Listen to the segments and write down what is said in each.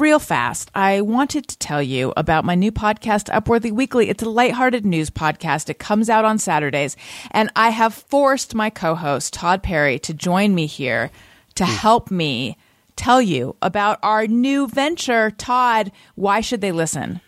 real fast, I wanted to tell you about my new podcast, Upworthy Weekly. It's a lighthearted news podcast. It comes out on Saturdays, and I have forced my co-host Todd Perry to join me here to hmm. help me tell you about our new venture. Todd, why should they listen?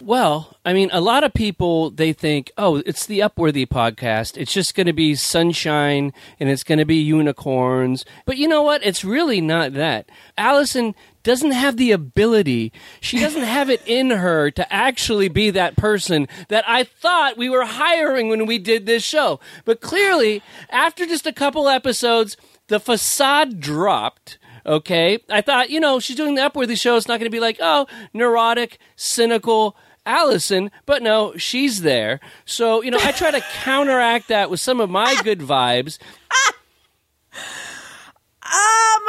Well, I mean, a lot of people they think, "Oh, it's the Upworthy podcast. It's just going to be sunshine and it's going to be unicorns." But you know what? It's really not that. Allison doesn't have the ability. She doesn't have it in her to actually be that person that I thought we were hiring when we did this show. But clearly, after just a couple episodes, the facade dropped. Okay. I thought, you know, she's doing the Upworthy show. It's not going to be like, oh, neurotic, cynical Allison, but no, she's there. So, you know, I try to counteract that with some of my good vibes. Um,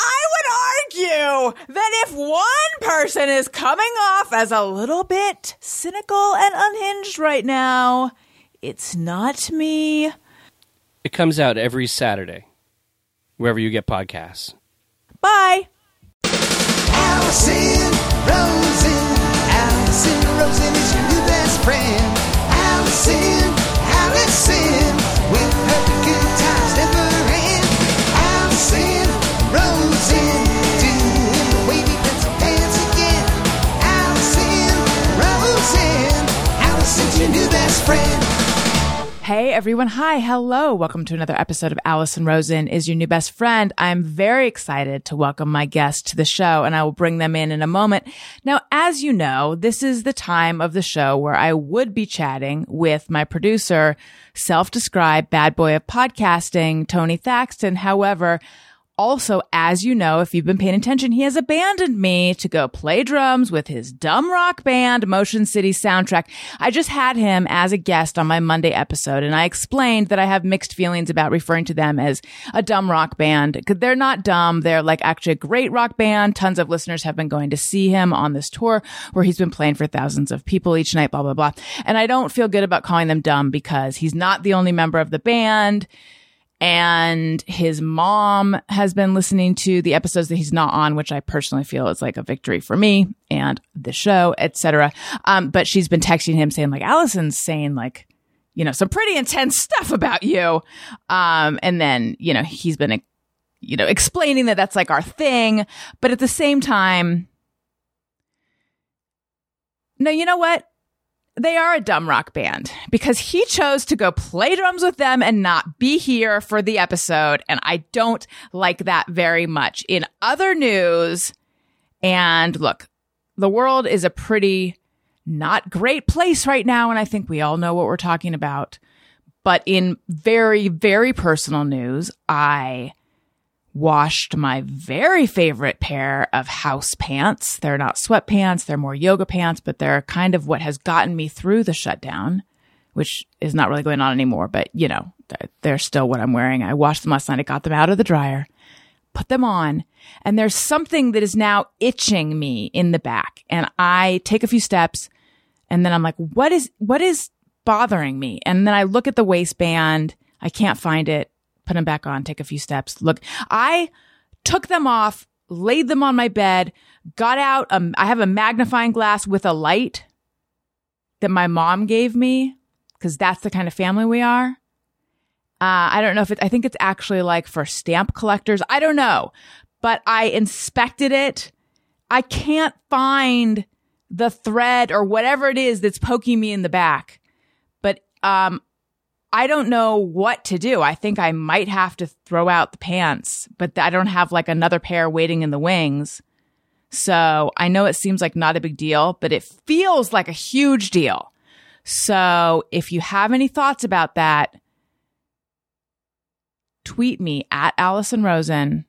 I would argue that if one person is coming off as a little bit cynical and unhinged right now, it's not me. It comes out every Saturday, wherever you get podcasts. Bye. Allison Rosen. Allison Rosen is your new best friend. Allison, Allison, her good times never end. Allison Rosen, doing the wavy pencil dance again. Allison Rosen, your new best friend. Hey everyone. Hi. Hello. Welcome to another episode of Allison Rosen is your new best friend. I'm very excited to welcome my guest to the show and I will bring them in in a moment. Now, as you know, this is the time of the show where I would be chatting with my producer, self-described bad boy of podcasting, Tony Thaxton. However, also, as you know, if you've been paying attention, he has abandoned me to go play drums with his dumb rock band, Motion City Soundtrack. I just had him as a guest on my Monday episode, and I explained that I have mixed feelings about referring to them as a dumb rock band. They're not dumb. They're like actually a great rock band. Tons of listeners have been going to see him on this tour where he's been playing for thousands of people each night, blah, blah, blah. And I don't feel good about calling them dumb because he's not the only member of the band and his mom has been listening to the episodes that he's not on, which I personally feel is like a victory for me and the show, etc. Um, but she's been texting him saying like, Allison's saying like, you know, some pretty intense stuff about you. Um, and then, you know, he's been, you know, explaining that that's like our thing. But at the same time, no, you know what? They are a dumb rock band because he chose to go play drums with them and not be here for the episode. And I don't like that very much. In other news, and look, the world is a pretty not great place right now. And I think we all know what we're talking about. But in very, very personal news, I washed my very favorite pair of house pants. They're not sweatpants, they're more yoga pants, but they're kind of what has gotten me through the shutdown, which is not really going on anymore, but you know, they're- still what I'm wearing. I washed them last night, I got them out of the dryer, put them on, and there's something that is now itching me in the back. And I take a few steps and then I'm like, what is, what is bothering me? And then I look at the waistband. I can't find it. Put them back on, take a few steps. Look, I took them off, laid them on my bed, got out. Um, I have a magnifying glass with a light that my mom gave me because that's the kind of family we are. Uh, I don't know if it, I think it's actually like for stamp collectors. I don't know, but I inspected it. I can't find the thread or whatever it is that's poking me in the back. But, um, I don't know what to do. I think I might have to throw out the pants, but I don't have like another pair waiting in the wings. So I know it seems like not a big deal, but it feels like a huge deal. So if you have any thoughts about that, tweet me at Allison Rosen.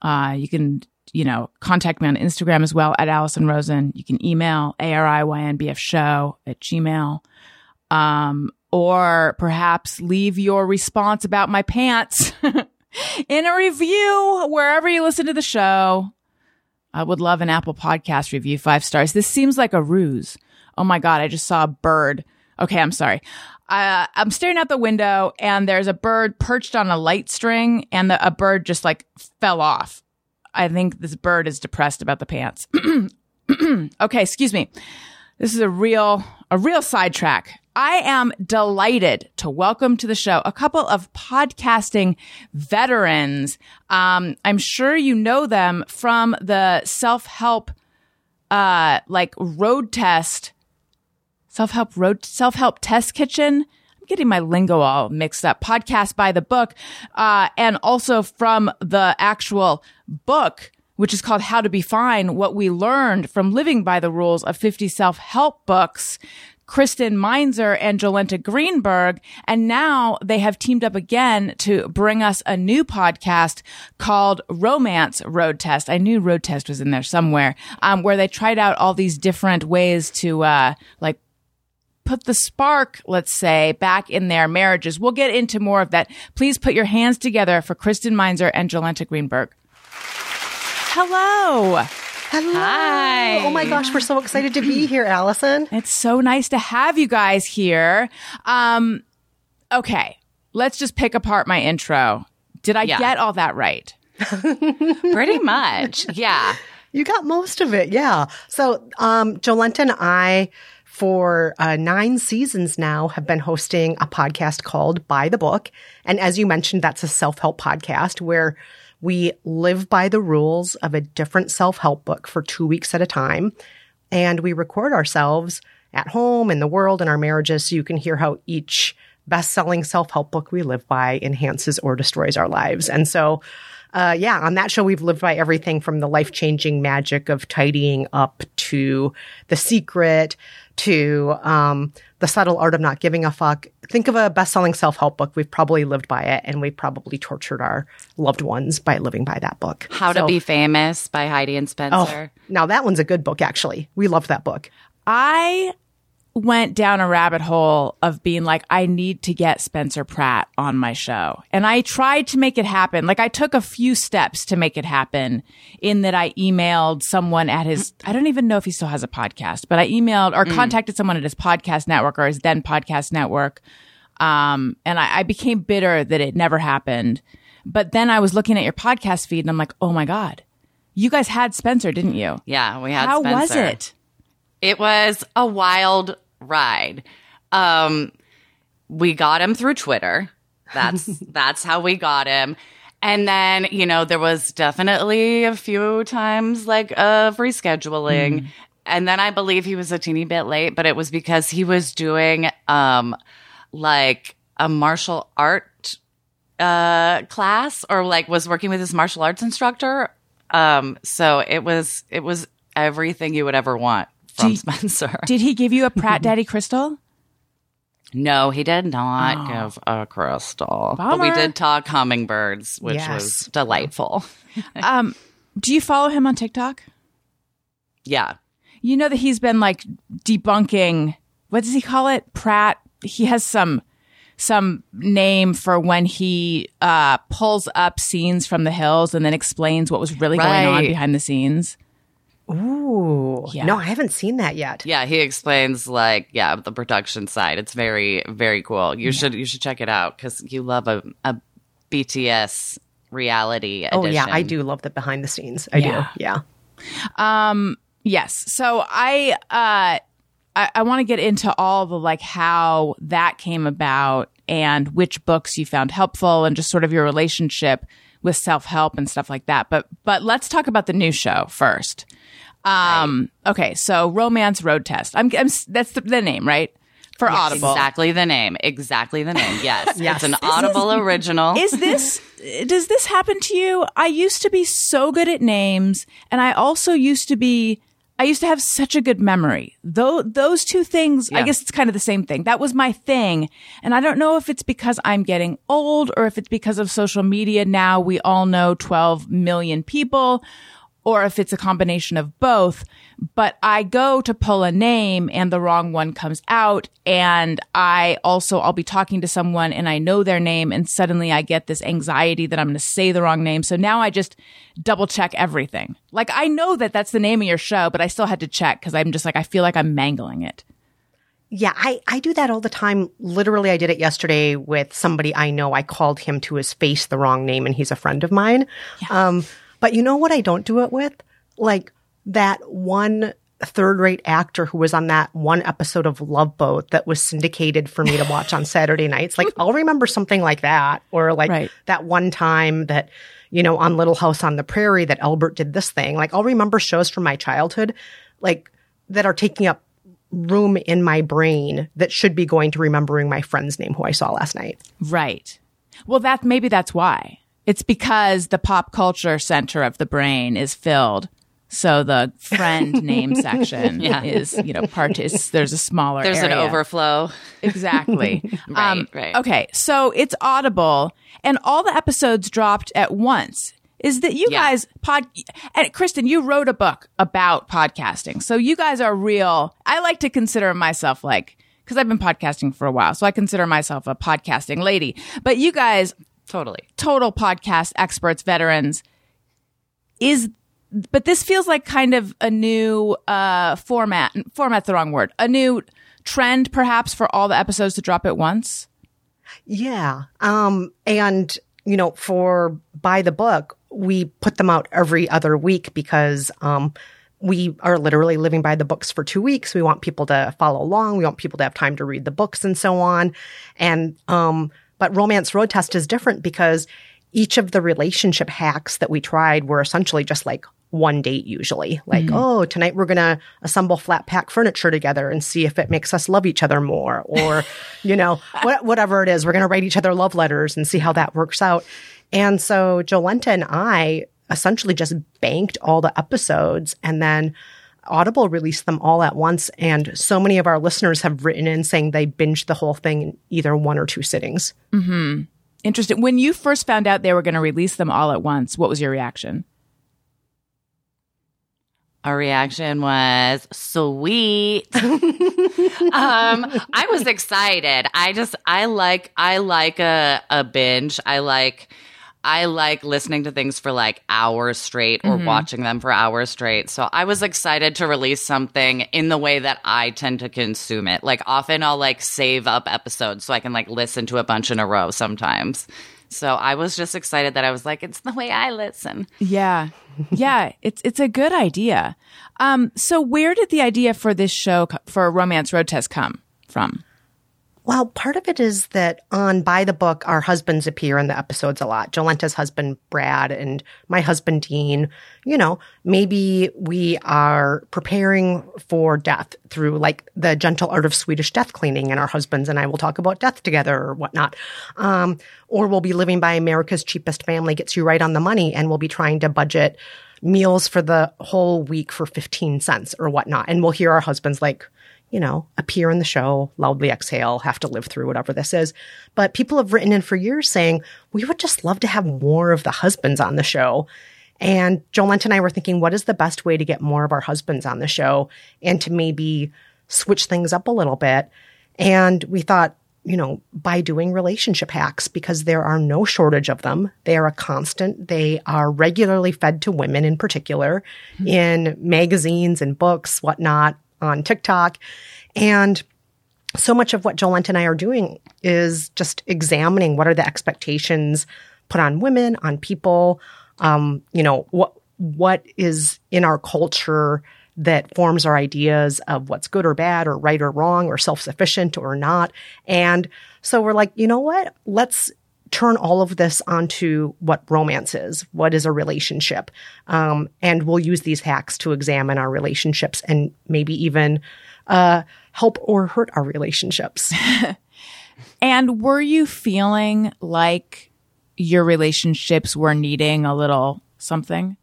Uh, you can, you know, contact me on Instagram as well at Allison Rosen. You can email A-R-I-Y-N-B-F show at Gmail. Um, or perhaps leave your response about my pants in a review wherever you listen to the show. I would love an Apple podcast review, five stars. This seems like a ruse. Oh my God. I just saw a bird Okay, I'm sorry. Uh, I'm staring out the window and there's a bird perched on a light string and the, a bird just like fell off. I think this bird is depressed about the pants. okay, excuse me. This is a real, a real sidetrack. I am delighted to welcome to the show a couple of podcasting veterans. Um, I'm sure you know them from the self help, uh, like road test, self help road, self help test kitchen. I'm getting my lingo all mixed up. Podcast by the book, uh, and also from the actual book which is called How to Be Fine, what we learned from living by the rules of 50 self-help books. Kristen Meinzer and Jolenta Greenberg. And now they have teamed up again to bring us a new podcast called Romance Road Test. I knew Road Test was in there somewhere, um, where they tried out all these different ways to, uh, like put the spark, let's say, back in their marriages. We'll get into more of that. Please put your hands together for Kristen Meinzer and Jolenta Greenberg. Hello. Hello. Hi. Oh my gosh, we're so excited to be here, Allison. It's so nice to have you guys here. Um, okay, let's just pick apart my intro. Did I Yeah. get all that right? Pretty much. Yeah. You got most of it, yeah. So, um, Jolenta and I, for uh, nine seasons now, have been hosting a podcast called By the Book. And as you mentioned, that's a self help podcast where we live by the rules of a different self help book for two weeks at a time. And we record ourselves at home, in the world, in our marriages, so you can hear how each best selling self help book we live by enhances or destroys our lives. And so, uh, yeah, on that show, we've lived by everything from the life changing magic of tidying up to the secret to um, the subtle art of not giving a fuck. Think of a best selling self help book. We've probably lived by it and we've probably tortured our loved ones by living by that book. How to Be Famous by Heidi and Spencer. Oh, Spencer. now that one's a good book, actually. We loved that book. I went down a rabbit hole of being like, I need to get Spencer Pratt on my show. And I tried to make it happen. Like I took a few steps to make it happen in that I emailed someone at his, I don't even know if he still has a podcast, but I emailed or contacted someone at his podcast network or his then podcast network. Um, and I, I became bitter that it never happened. But then I was looking at your podcast feed and I'm like, oh my God, you guys had Spencer, didn't you? Yeah, we had How was it? It was a wild ride. Um, we got him through Twitter. That's that's how we got him. And then, you know, there was definitely a few times like of rescheduling. And then I believe he was a teeny bit late, but it was because he was doing um like a martial art uh class or like was working with his martial arts instructor. Um so it was it was everything you would ever want from Do- Spencer. Did he give you a Pratt Daddy Crystal? No, he did not give a crystal. But we did talk hummingbirds, which Yes. was delightful. Um, do you follow him on TikTok? Yeah. You know that he's been like debunking. What does he call it? Pratt. He has some some name for when he uh, pulls up scenes from the hills and then explains what was really going on behind the scenes. Ooh. Yeah. No, I haven't seen that yet. Yeah, he explains like yeah, the production side. It's very very cool. You should you should check it out cuz you love a a BTS reality edition. Oh, yeah. I do love the behind the scenes. I Yeah. do. Yeah. Um. Yes. So I uh I, I want to get into all the like how that came about and which books you found helpful and just sort of your relationship with self-help and stuff like that. But but let's talk about the new show first. Um okay, so Romance Road Test. I'm, I'm that's the, the name, right? For Audible. Exactly the name. Exactly the name. Yes. Yes. It's an Audible original. Is this does this happen to you? I used to be so good at names and I also used to be I used to have such a good memory. Though those two things, I guess it's kind of the same thing. That was my thing. And I don't know if it's because I'm getting old or if it's because of social media. Now we all know 12 million people or if it's a combination of both. But I go to pull a name and the wrong one comes out. And I also, I'll be talking to someone and I know their name and suddenly I get this anxiety that I'm going to say the wrong name. So now I just double check everything. Like I know that that's the name of your show, but I still had to check because I'm just like, I feel like I'm mangling it. Yeah, I, I do that all the time. Literally, I did it yesterday with somebody I know. I called him to his face the wrong name and he's a friend of mine. Um, but you know what I don't do it with? Like that one third rate actor who was on that one episode of Love Boat that was syndicated for me to watch on Saturday nights. Like I'll remember something like that or like Right. that one time that, you know, on Little House on the Prairie that Albert did this thing. Like I'll remember shows from my childhood, like that are taking up room in my brain that should be going to remembering my friend's name who I saw last night. Right. Well, that maybe that's why. It's because the pop culture center of the brain is filled. So the friend name section Yeah. is, you know, part is there's a smaller There's an overflow. Exactly. Right, um, right. Okay, so it's Audible, and all the episodes dropped at once. Is that you Yeah. guys pod? And Kristen, you wrote a book about podcasting, so you guys are real. I like to consider myself like because I've been podcasting for a while, so I consider myself a podcasting lady. But you guys, Totally. total podcast experts, veterans, is but this feels like kind of a new uh format. Format's the wrong word. A new trend, perhaps, for all the episodes to drop at once. Yeah. Um, and, you know, for by the book, we put them out every other week because, um, we are literally living by the books for two weeks. We want people to follow along. We want people to have time to read the books and so on. And, um, but Romance Road Test is different because each of the relationship hacks that we tried were essentially just like one date usually. Like, hmm. oh, tonight we're going to assemble flat pack furniture together and see if it makes us love each other more. Or, you know, what, whatever it is, we're going to write each other love letters and see how that works out. And so Jolenta and I essentially just banked all the episodes and then Audible released them all at once. And so many of our listeners have written in saying they binged the whole thing in either one or two sittings. Interesting. When you first found out they were going to release them all at once, what was your reaction? Our reaction was sweet. um, I was excited. I just I like I like a a binge. I like I like listening to things for like hours straight or watching them for hours straight. So I was excited to release something in the way that I tend to consume it. Like often I'll like save up episodes so I can like listen to a bunch in a row sometimes. So I was just excited that I was like, it's the way I listen. Yeah. Yeah, it's it's a good idea. Um so where did the idea for this show for Romance Road Test come from? Well, part of it is that on By the Book, our husbands appear in the episodes a lot. Jolenta's husband, Brad, and my husband, Dean. You know, maybe we are preparing for death through like the gentle art of Swedish death cleaning, and our husbands and I will talk about death together or whatnot. Um, or we'll be living by America's Cheapest Family Gets You Right on the Money, and we'll be trying to budget meals for the whole week for 15 cents or whatnot. And we'll hear our husbands like, you know, appear in the show, loudly exhale, have to live through whatever this is. But people have written in for years saying, we would just love to have more of the husbands on the show. And Jolenta and I were thinking, what is the best way to get more of our husbands on the show and to maybe switch things up a little bit? And we thought, you know, by doing relationship hacks, because there are no shortage of them. They are a constant. They are regularly fed to women in particular mm-hmm. in magazines and books, whatnot, on TikTok. And so much of what Jolent and I are doing is just examining what are the expectations put on women, on people, um, you know, what what is in our culture that forms our ideas of what's good or bad or right or wrong or self-sufficient or not. And so we're like, you know what? Let's turn all of this onto what romance is. What is a relationship? Um, and we'll use these hacks to examine our relationships and maybe even uh, help or hurt our relationships. And were you feeling like your relationships were needing a little something?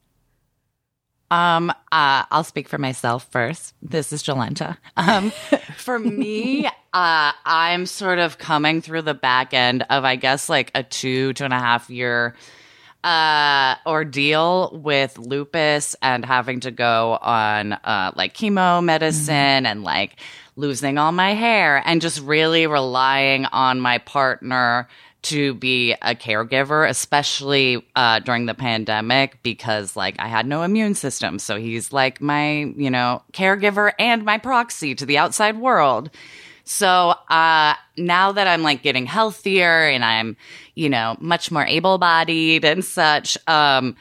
Um, uh, I'll speak for myself first. This is Jolenta. Um, for me, uh, I'm sort of coming through the back end of, I guess, like a two, two and a half year uh ordeal with lupus and having to go on uh like chemo medicine and like losing all my hair and just really relying on my partner to be a caregiver especially uh during the pandemic because like I had no immune system. So he's like my you know caregiver and my proxy to the outside world So uh, now that I'm like getting healthier and I'm, you know, much more able bodied and such, um,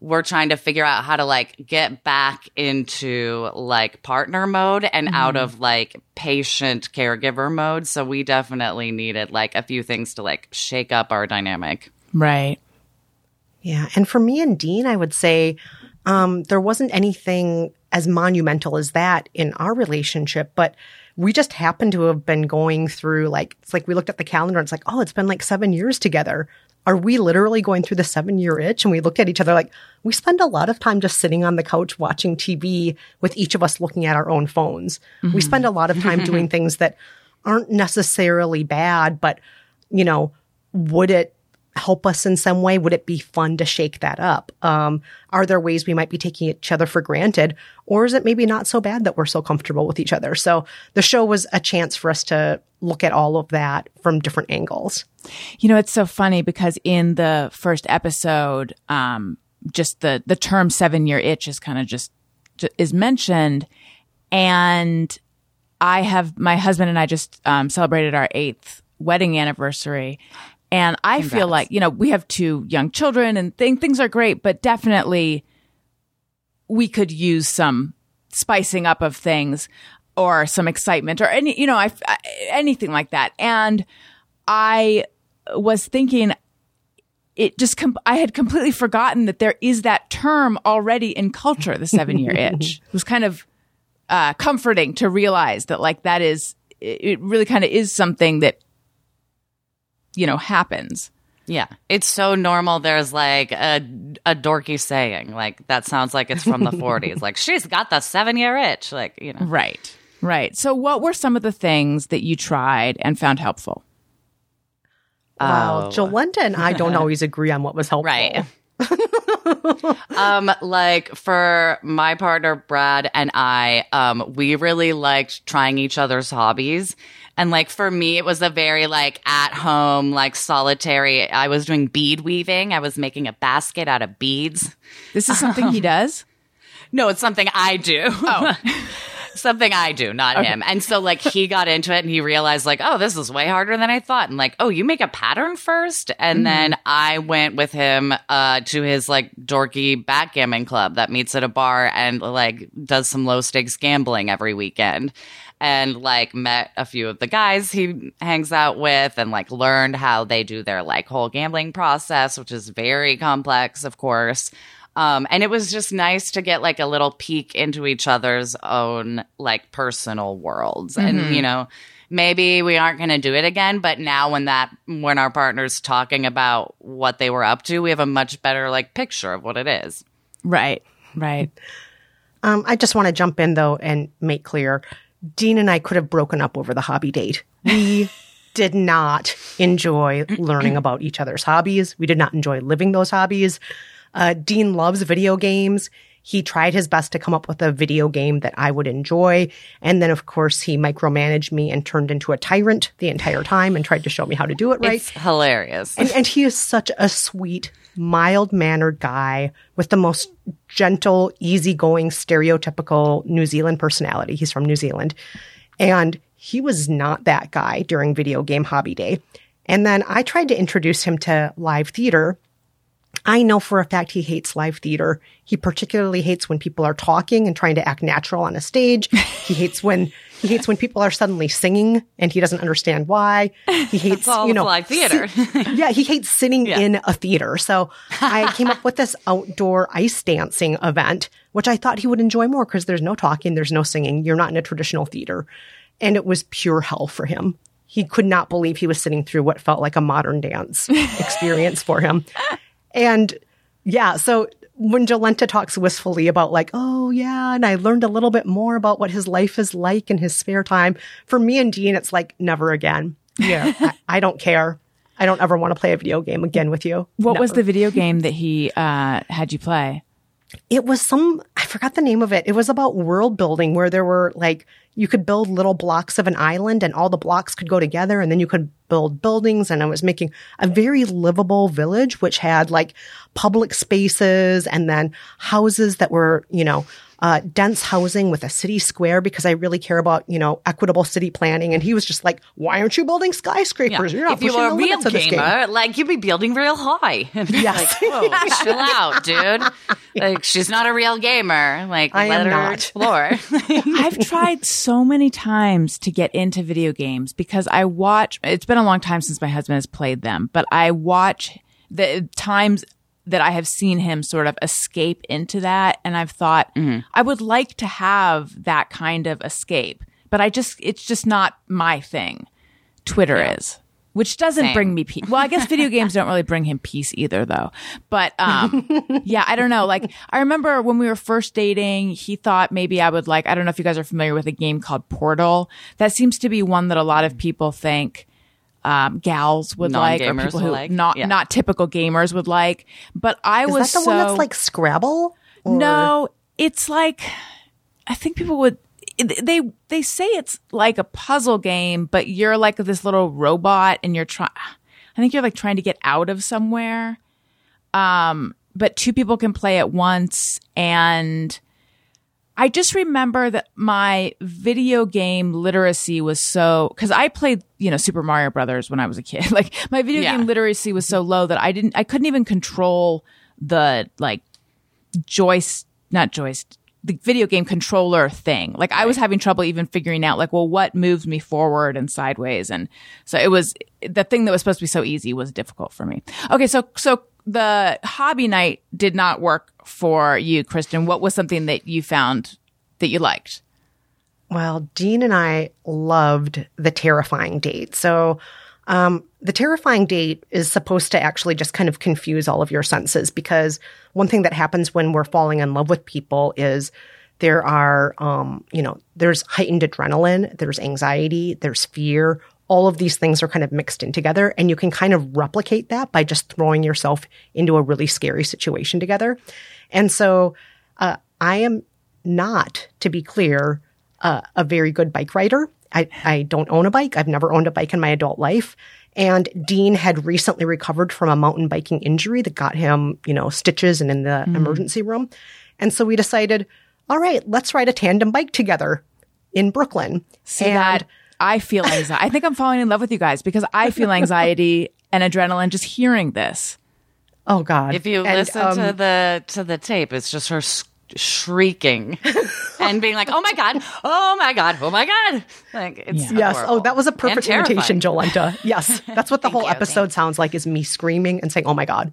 we're trying to figure out how to like get back into like partner mode and out of like patient caregiver mode. So we definitely needed like a few things to like shake up our dynamic. Right. Yeah. And for me and Dean, I would say um, there wasn't anything as monumental as that in our relationship, but we just happened to have been going through like, it's like we looked at the calendar and it's like, oh, it's been like seven years together. Are we literally going through the seven year itch? And we looked at each other like, we spend a lot of time just sitting on the couch watching TV with each of us looking at our own phones. We mm-hmm. spend a lot of time doing things that aren't necessarily bad, but, you know, would it help us in some way? Would it be fun to shake that up? Um, are there ways we might be taking each other for granted? Or is it maybe not so bad that we're so comfortable with each other? So the show was a chance for us to look at all of that from different angles. You know, it's so funny because in the first episode, um, just the the term seven year itch is kind of just ju- is mentioned, and I have my husband and I just um, celebrated our eighth wedding anniversary, and I feel like you know we have two young children and thing, things are great, but definitely we could use some spicing up of things or some excitement or any you know I, I- anything like that. And i was thinking it just com- i had completely forgotten that there is that term already in culture the seven year itch. It was kind of uh, comforting to realize that like that is it really kind of is something that you know happens Yeah. It's so normal. There's like a, a dorky saying, like, that sounds like it's from the 40s. Like, she's got the seven year itch. Like, you know. right right so what were some of the things that you tried and found helpful Wow. Jolenta and I don't always agree on what was helpful. Right. um, like for my partner Brad and I, um, we really liked trying each other's hobbies. And like for me, it was a very like at home, like solitary. I was doing bead weaving. I was making a basket out of beads. this is something he does No, it's something I do. Oh. something I do, not him. And so like he got into it and he realized like, oh, this is way harder than I thought. And like, oh, you make a pattern first? And then I went with him uh to his like dorky backgammon club that meets at a bar and like does some low stakes gambling every weekend. And like met a few of the guys he hangs out with and like learned how they do their like whole gambling process, which is very complex, of course. Um, and it was just nice to get like a little peek into each other's own like personal worlds. And, you know, maybe we aren't going to do it again, but now when that, when our partner's talking about what they were up to, we have a much better like picture of what it is. right right Um, I just want to jump in though and make clear Dean and I could have broken up over the hobby date. We did not enjoy learning about each other's hobbies. We did not enjoy living those hobbies. Uh, Dean loves video games. He tried his best to come up with a video game that I would enjoy. And then, of course, he micromanaged me and turned into a tyrant the entire time and tried to show me how to do it right. It's hilarious. And, and he is such a sweet, mild mannered guy with the most gentle, easygoing, stereotypical New Zealand personality. He's from New Zealand. And he was not that guy during video game hobby day. And then I tried to introduce him to live theater. I know for a fact he hates live theater. He particularly hates when people are talking and trying to act natural on a stage. He hates when he hates when people are suddenly singing and he doesn't understand why. He hates you know live theater. yeah, he hates sitting in a theater. So I came up with this outdoor ice dancing event, which I thought he would enjoy more because there's no talking, there's no singing. You're not in a traditional theater. And it was pure hell for him. He could not believe he was sitting through what felt like a modern dance experience for him. And yeah, so when Jolenta talks wistfully about like, oh yeah, and I learned a little bit more about what his life is like in his spare time. For me and Dean, it's like never again. Yeah, I, I don't care. I don't ever want to play a video game again with you. what was the video game that he uh had you play It was some, I forgot the name of it. It was about world building where there were like, you could build little blocks of an island and all the blocks could go together and then you could build buildings. And I was making a very livable village, which had like public spaces and then houses that were, you know, uh, dense housing with a city square because I really care about, you know, equitable city planning. And he was just like, why aren't you building skyscrapers? You're not if you pushing were a real limits of this game." like you'd be building real high. Yes. like, whoa, chill out, dude. Like she's not a real gamer. Like I let am her not. explore. I've tried so many times to get into video games because I watch, it's been a long time since my husband has played them, but I watch the times that I have seen him sort of escape into that. And I've thought, I would like to have that kind of escape, but I just, it's just not my thing. Twitter is. Which doesn't Same. bring me peace. Well, I guess video games don't really bring him peace either, though. But um, yeah, I don't know. Like, I remember when we were first dating, he thought maybe I would like, I don't know if you guys are familiar with a game called Portal. That seems to be one that a lot of people think um, gals would like, or people who like. not Yeah. not typical gamers would like. But I Is was that the so one that's like Scrabble? Or- no, it's like I think people would they they say it's like a puzzle game, but you're like this little robot and you're trying I think you're like trying to get out of somewhere. Um but two people can play at once and I just remember that my video game literacy was so because I played, you know, Super Mario Brothers when I was a kid. Like my video Yeah. game literacy was so low that I didn't, I couldn't even control the like joist, not joist, the video game controller thing. Like I was having trouble even figuring out like, well, what moves me forward and sideways, and so it was the thing that was supposed to be so easy was difficult for me. Okay, so so the hobby night did not work for you, Kristen. What was something that you found that you liked? Well, Dean and I loved the terrifying date. So, um, the terrifying date is supposed to actually just kind of confuse all of your senses because one thing that happens when we're falling in love with people is there are, um, you know, there's heightened adrenaline, there's anxiety, there's fear. All of these things are kind of mixed in together, and you can kind of replicate that by just throwing yourself into a really scary situation together. And so, uh, I am not, to be clear, uh, a very good bike rider. I, I don't own a bike. I've never owned a bike in my adult life. And Dean had recently recovered from a mountain biking injury that got him, you know, stitches and in the emergency room. And so we decided, all right, let's ride a tandem bike together in Brooklyn. See and that I feel anxiety. I think I'm falling in love with you guys because I feel anxiety and adrenaline just hearing this. Oh God. If you And, listen um, to the to the tape, it's just her s- shrieking and being like, "Oh my god! Oh my god! Oh my god!" Like it's Yeah. Yes. Oh, that was a perfect imitation, Jolenta. Yes. That's what the whole you, episode sounds like is me screaming and saying, oh my God.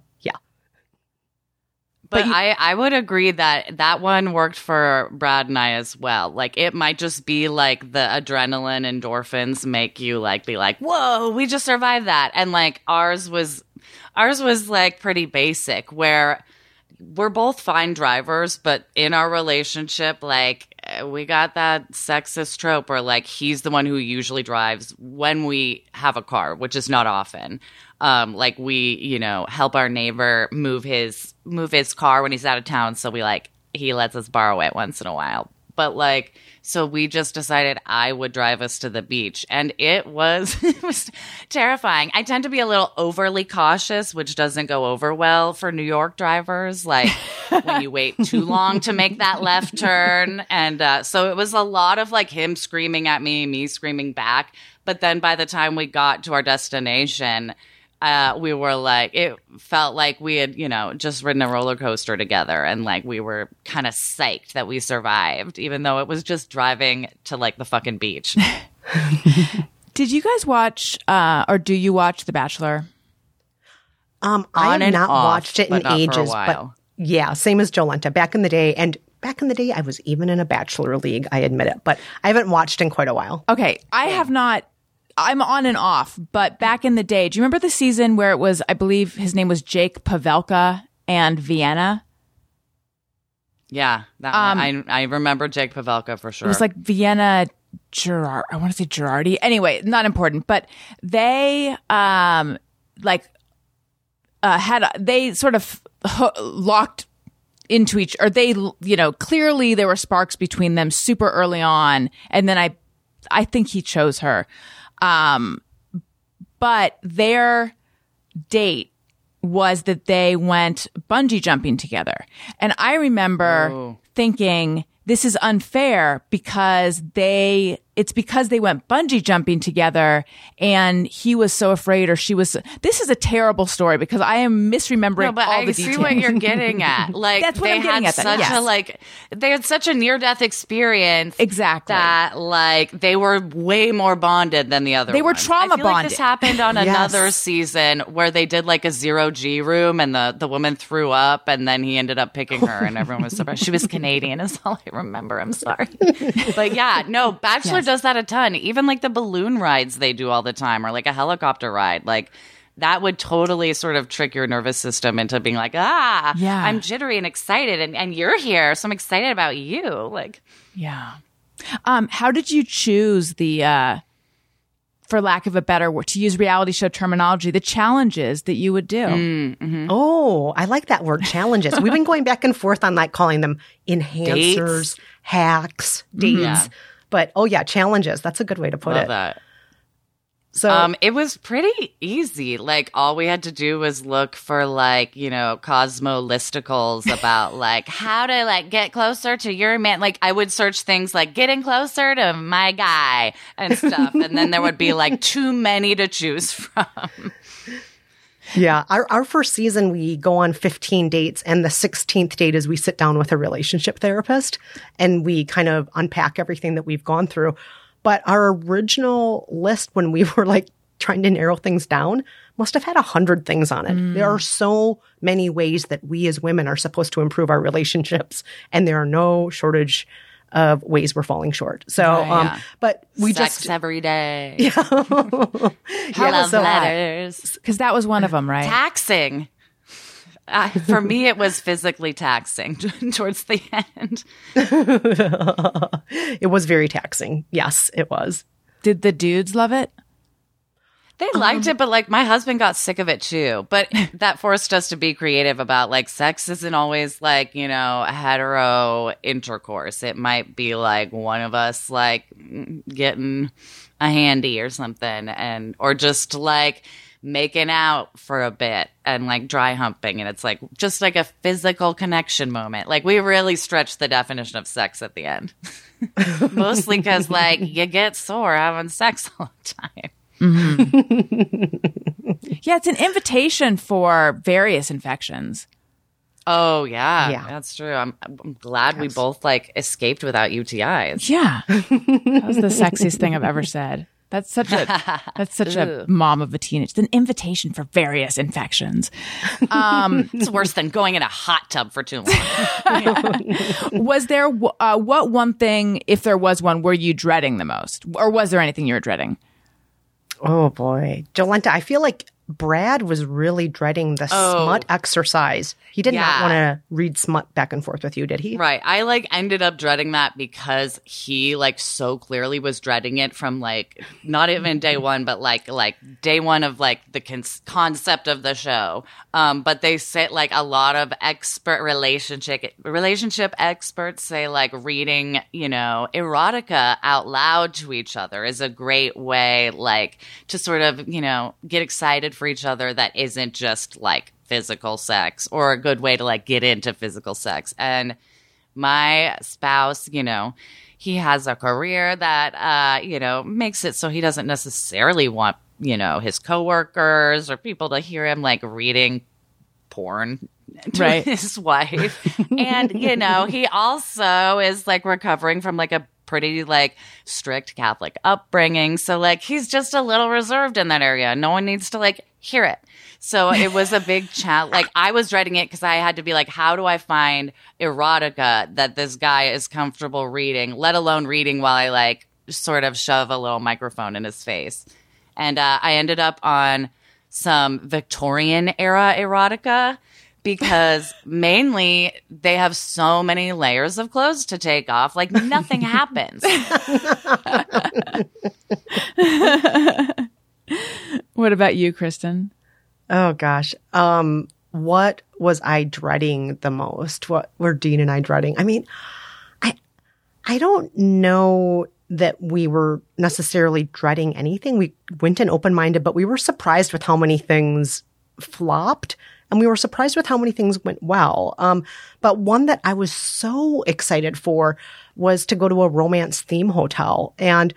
But, I, I would agree that that one worked for Brad and I as well. Like it might just be like the adrenaline endorphins make you like be like, whoa, we just survived that. And like ours was, ours was like pretty basic where we're both fine drivers, but in our relationship, like eh, we got that sexist trope where like he's the one who usually drives when we have a car, which is not often. Um, like we, you know, help our neighbor move his move his car when he's out of town, so we like he lets us borrow it once in a while. But like, so we just decided I would drive us to the beach, and it was it was terrifying. I tend to be a little overly cautious, which doesn't go over well for New York drivers. Like when you wait too long to make that left turn, and uh, so it was a lot of like him screaming at me, me screaming back. But then by the time we got to our destination, uh, we were like, it felt like we had, you know, just ridden a roller coaster together. And like we were kind of psyched that we survived, even though it was just driving to like the fucking beach. Did you guys watch uh, or do you watch The Bachelor? Um, I have not off, watched it in not ages, but yeah, same as Jolenta back in the day. And back in the day, I was even in a bachelor league. I admit it, but I haven't watched in quite a while. Okay, I have not. I'm on and off, but back in the day, do you remember the season where it was? I believe his name was Jake Pavelka and Vienna. yeah. That Um, I, I remember Jake Pavelka for sure. It was like Vienna Gerard. I want to say Girardi. Anyway, not important, but they um like uh, had a- they sort of ho- locked into each or they you know clearly there were sparks between them super early on and then i i think he chose her um but their date was that they went bungee jumping together. And i remember thinking this is unfair because they it's because they went bungee jumping together and he was so afraid or she was this is a terrible story because I am misremembering No, but all I the see details. what you're getting at. Like That's what they I'm getting had at then, such a like they had such a near death experience. Exactly. That like they were way more bonded than the other. They were ones. trauma I feel Like bonded. this happened on Yes. another season where they did like a zero G room and the the woman threw up and then he ended up picking her and everyone was surprised. She was Canadian is all I remember. I'm sorry. but yeah, no, Bachelor does that a ton. Even like the balloon rides they do all the time or like a helicopter ride. Like that would totally sort of trick your nervous system into being like, ah, Yeah. I'm jittery and excited and, and you're here. So I'm excited about you. Like, Yeah. Um, how did you choose the, uh, for lack of a better word, to use reality show terminology, the challenges that you would do? mm-hmm Oh, I like that word challenges. We've been going back and forth on like calling them enhancers, hacks, dates. Yeah. But oh yeah, challenges. That's a good way to put love it. that. So Um, it was pretty easy. Like all we had to do was look for like, you know, Cosmo listicles about like how to like get closer to your man. Like I would search things like getting closer to my guy and stuff. and then there would be like too many to choose from. Yeah, our our first season we go on 15 dates and the 16th date is we sit down with a relationship therapist and we kind of unpack everything that we've gone through. But our original list when we were like trying to narrow things down must have had a hundred things on it. There are so many ways that we as women are supposed to improve our relationships and there are no shortage of ways we're falling short. So, um, yeah. but we Sex just, every day. yeah, Love so- letters. Because that was one of them, right? Taxing. Uh, for me, it was physically taxing towards the end. it was very taxing. Yes, it was. Did the dudes love it? They liked Um, it, but like my husband got sick of it too. But that forced us to be creative about like sex isn't always like, you know, hetero intercourse. It might be like one of us like getting a handy or something and or just like making out for a bit and like dry humping and it's like just like a physical connection moment. Like we really stretched the definition of sex at the end. Mostly cuz like you get sore having sex all the time. Yeah, it's an invitation for various infections. Oh yeah, Yeah. that's true. I'm, I'm glad we both like escaped without UTIs. Yeah. that was the sexiest thing I've ever said. That's such a that's such a mom of a teenage. It's an invitation for various infections. It's worse than going in a hot tub for too long. Was there uh, what one thing, if there was one, were you dreading the most, or was there anything you were dreading? Oh boy. Jolenta, I feel like Brad was really dreading the Oh. smut exercise. He did not want to read smut back and forth with you, did he? right. I like ended up dreading that because he like so clearly was dreading it from like not even day one, but like like day one of like the con- concept of the show. Um, but they say like a lot of expert relationship relationship experts say like reading you know erotica out loud to each other is a great way like to sort of you know get excited for each other that isn't just like physical sex or a good way to like get into physical sex and my spouse, you know, he has a career that, uh, you know, makes it so he doesn't necessarily want, you know, his coworkers or people to hear him like reading porn to Right. his wife. and, you know, he also is like recovering from like a pretty like strict Catholic upbringing. So like he's just a little reserved in that area. No one needs to like hear it. So it was a big challenge. Like I was dreading it because I had to be like, how do I find erotica that this guy is comfortable reading, let alone reading while I like sort of shove a little microphone in his face. And uh, I ended up on some Victorian era erotica because mainly they have so many layers of clothes to take off, like nothing happens. What about you, Kristen? Oh gosh. Um, what was I dreading the most? What were Dean and I dreading? I mean, I I don't know that we were necessarily dreading anything. We went in open minded, but we were surprised with how many things flopped and we were surprised with how many things went well. Um, but one that I was so excited for was to go to a romance theme hotel. And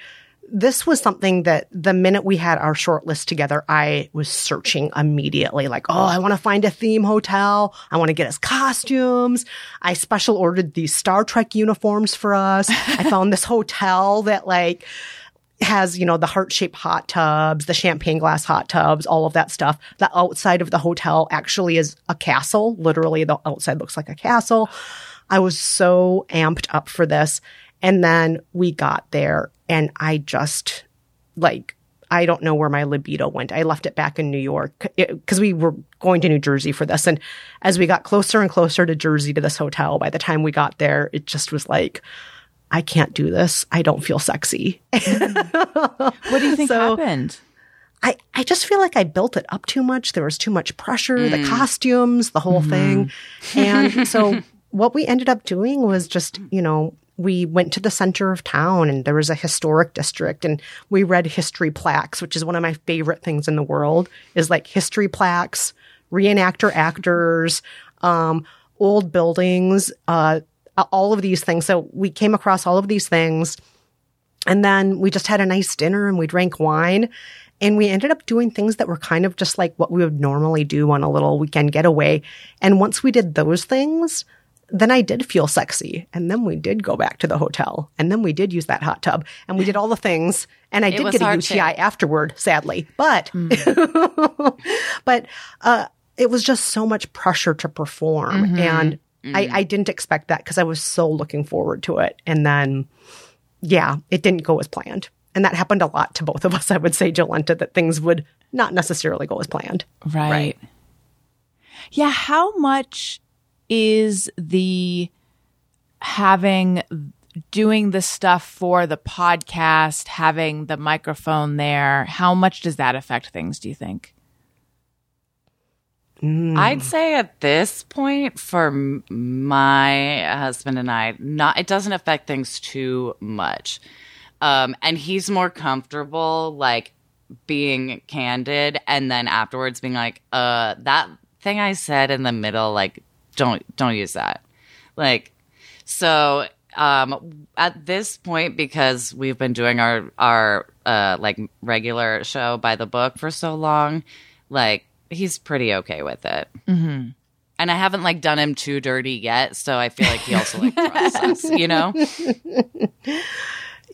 this was something that the minute we had our short list together, I was searching immediately. Like, oh, I want to find a theme hotel. I want to get us costumes. I special ordered these Star Trek uniforms for us. I found this hotel that like has, you know, the heart shaped hot tubs, the champagne glass hot tubs, all of that stuff. The outside of the hotel actually is a castle. Literally, the outside looks like a castle. I was so amped up for this. And then we got there and I just like, I don't know where my libido went. I left it back in New York because we were going to New Jersey for this. And as we got closer and closer to Jersey to this hotel, by the time we got there, it just was like, I can't do this. I don't feel sexy. What do you think So- happened? I, I just feel like I built it up too much. There was too much pressure, the costumes, the whole thing. And so what we ended up doing was just, you know, we went to the center of town and there was a historic district and we read history plaques, which is one of my favorite things in the world is like history plaques, reenactor actors, um, old buildings, uh, all of these things. So we came across all of these things. And then we just had a nice dinner and we drank wine. And we ended up doing things that were kind of just like what we would normally do on a little weekend getaway. And once we did those things, then I did feel sexy. And then we did go back to the hotel. And then we did use that hot tub. And we did all the things. And I did get a UTI afterward, sadly. But, but, uh, it was just so much pressure to perform. And I, mm. I didn't expect that because I was so looking forward to it. And then, yeah, it didn't go as planned. And that happened a lot to both of us, I would say, Jolenta, that things would not necessarily go as planned. Right. Right. Yeah. How much is the having doing the stuff for the podcast, having the microphone there, how much does that affect things, do you think? I'd say at this point for my husband and I, not it doesn't affect things too much. Um, and he's more comfortable like being candid and then afterwards being like, uh, that thing I said in the middle, like, don't don't use that. Like so um at this point because we've been doing our our uh like regular show by the book for so long, like he's pretty okay with it. Mm-hmm. And I haven't like done him too dirty yet, so I feel like he also like trusts us, you know?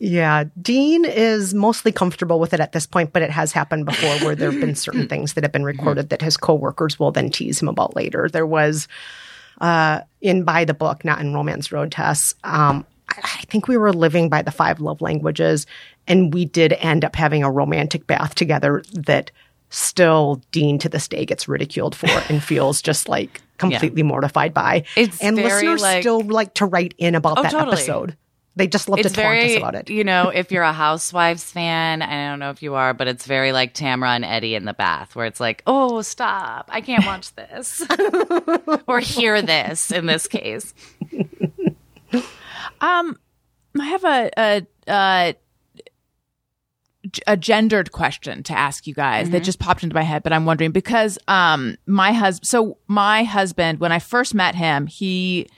Yeah, Dean is mostly comfortable with it at this point, but it has happened before where there have been certain things that have been recorded that his coworkers will then tease him about later. There was uh, in By the Book, not in Romance Road Tests. Um, I I think we were living by the five love languages, and we did end up having a romantic bath together that still Dean to this day gets ridiculed for and feels just like completely mortified by. It's and very, listeners like- still like to write in about Oh, that totally. episode. They just love it's to taunt us about it. you know, if you're a Housewives fan, I don't know if you are, but it's very like Tamra and Eddie in the bath, where it's like, oh, stop, I can't watch this or hear this in this case. Um, I have a a a, a gendered question to ask you guys that just popped into my head, but I'm wondering because um my husband, so my husband, when I first met him, he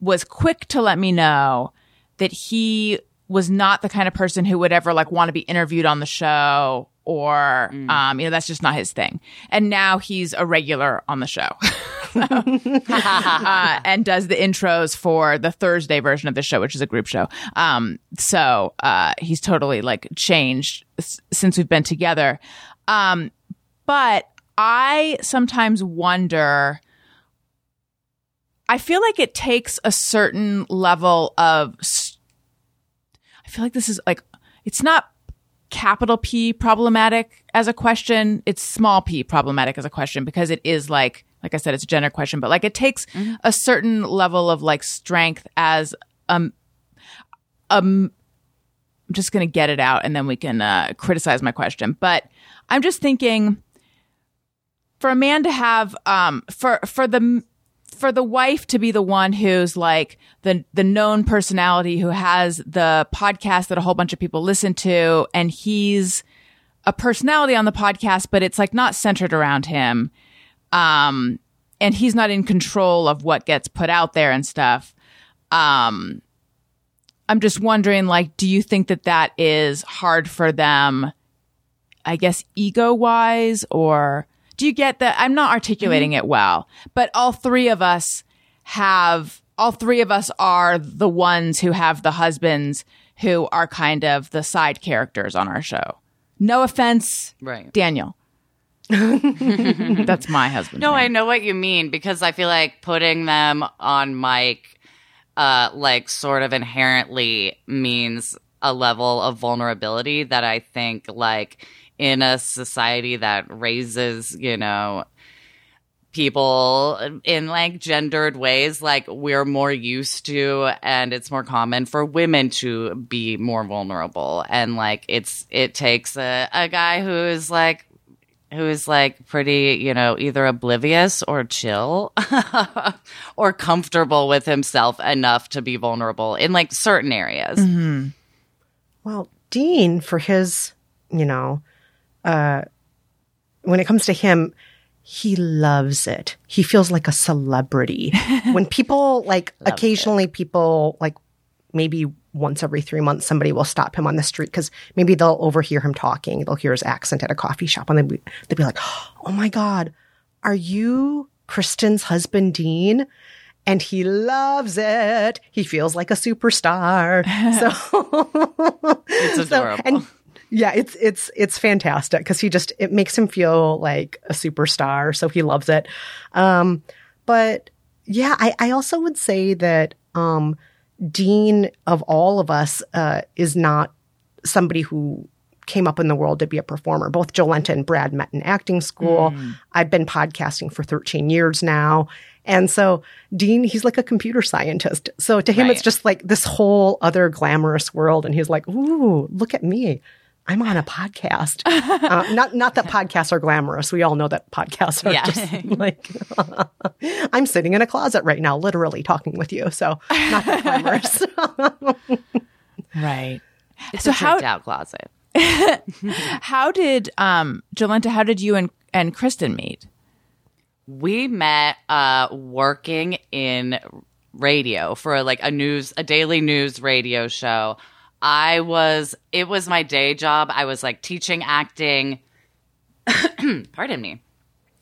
was quick to let me know that he was not the kind of person who would ever like want to be interviewed on the show or um you know that's just not his thing and now he's a regular on the show uh, and does the intros for the Thursday version of the show, which is a group show. Um, so uh, he's totally like changed s- since we've been together. Um, but I sometimes wonder. I feel like it takes a certain level of. I feel like this is like it's not capital P problematic as a question. It's small p problematic as a question because it is like, like I said, it's a gender question, but like it takes a certain level of like strength as um um. I'm just gonna get it out and then we can uh, criticize my question. But I'm just thinking for a man to have um for for the for the wife to be the one who's like the the known personality who has the podcast that a whole bunch of people listen to and he's a personality on the podcast but it's like not centered around him um and he's not in control of what gets put out there and stuff. Um, I'm just wondering, like, do you think that that is hard for them? I guess ego wise, or do you get that? I'm not articulating it well, but all three of us have, all three of us are the ones who have the husbands who are kind of the side characters on our show. No offense, Right. Daniel. That's my husband. No, I know what you mean because I feel like putting them on mic, uh, like sort of inherently means a level of vulnerability that I think, like, in a society that raises, you know, people in like gendered ways, like we're more used to, and it's more common for women to be more vulnerable. And like, it's, it takes a, a guy who is like, who is like pretty, you know, either oblivious or chill or comfortable with himself enough to be vulnerable in like certain areas. Mm-hmm. Well, Dean, for his, you know, uh, when it comes to him, he loves it. He feels like a celebrity. when people, like, occasionally people, like, maybe once every three months, somebody will stop him on the street because maybe they'll overhear him talking. They'll hear his accent at a coffee shop and they'll be, they'll be like, oh my God, are you Kristen's husband, Dean? And he loves it. He feels like a superstar. So It's so- adorable. and yeah, it's it's it's fantastic because he just it makes him feel like a superstar, so he loves it. Um, but yeah, I, I also would say that um, Dean of all of us uh, is not somebody who came up in the world to be a performer. Both Jolenta and Brad met in acting school. I've been podcasting for 13 years now. And so Dean, he's like a computer scientist. So to him, it's just like this whole other glamorous world. And he's like, ooh, look at me. I'm on a podcast. uh, not not that podcasts are glamorous. We all know that podcasts are Yeah. just like I'm sitting in a closet right now, literally talking with you. So not that glamorous. Right. It's so a how out closet. how did um Jolenta, how did you and, and Kristen meet? We met uh, working in radio for like a news, a daily news radio show. I was, it was my day job. I was like teaching acting. Pardon me.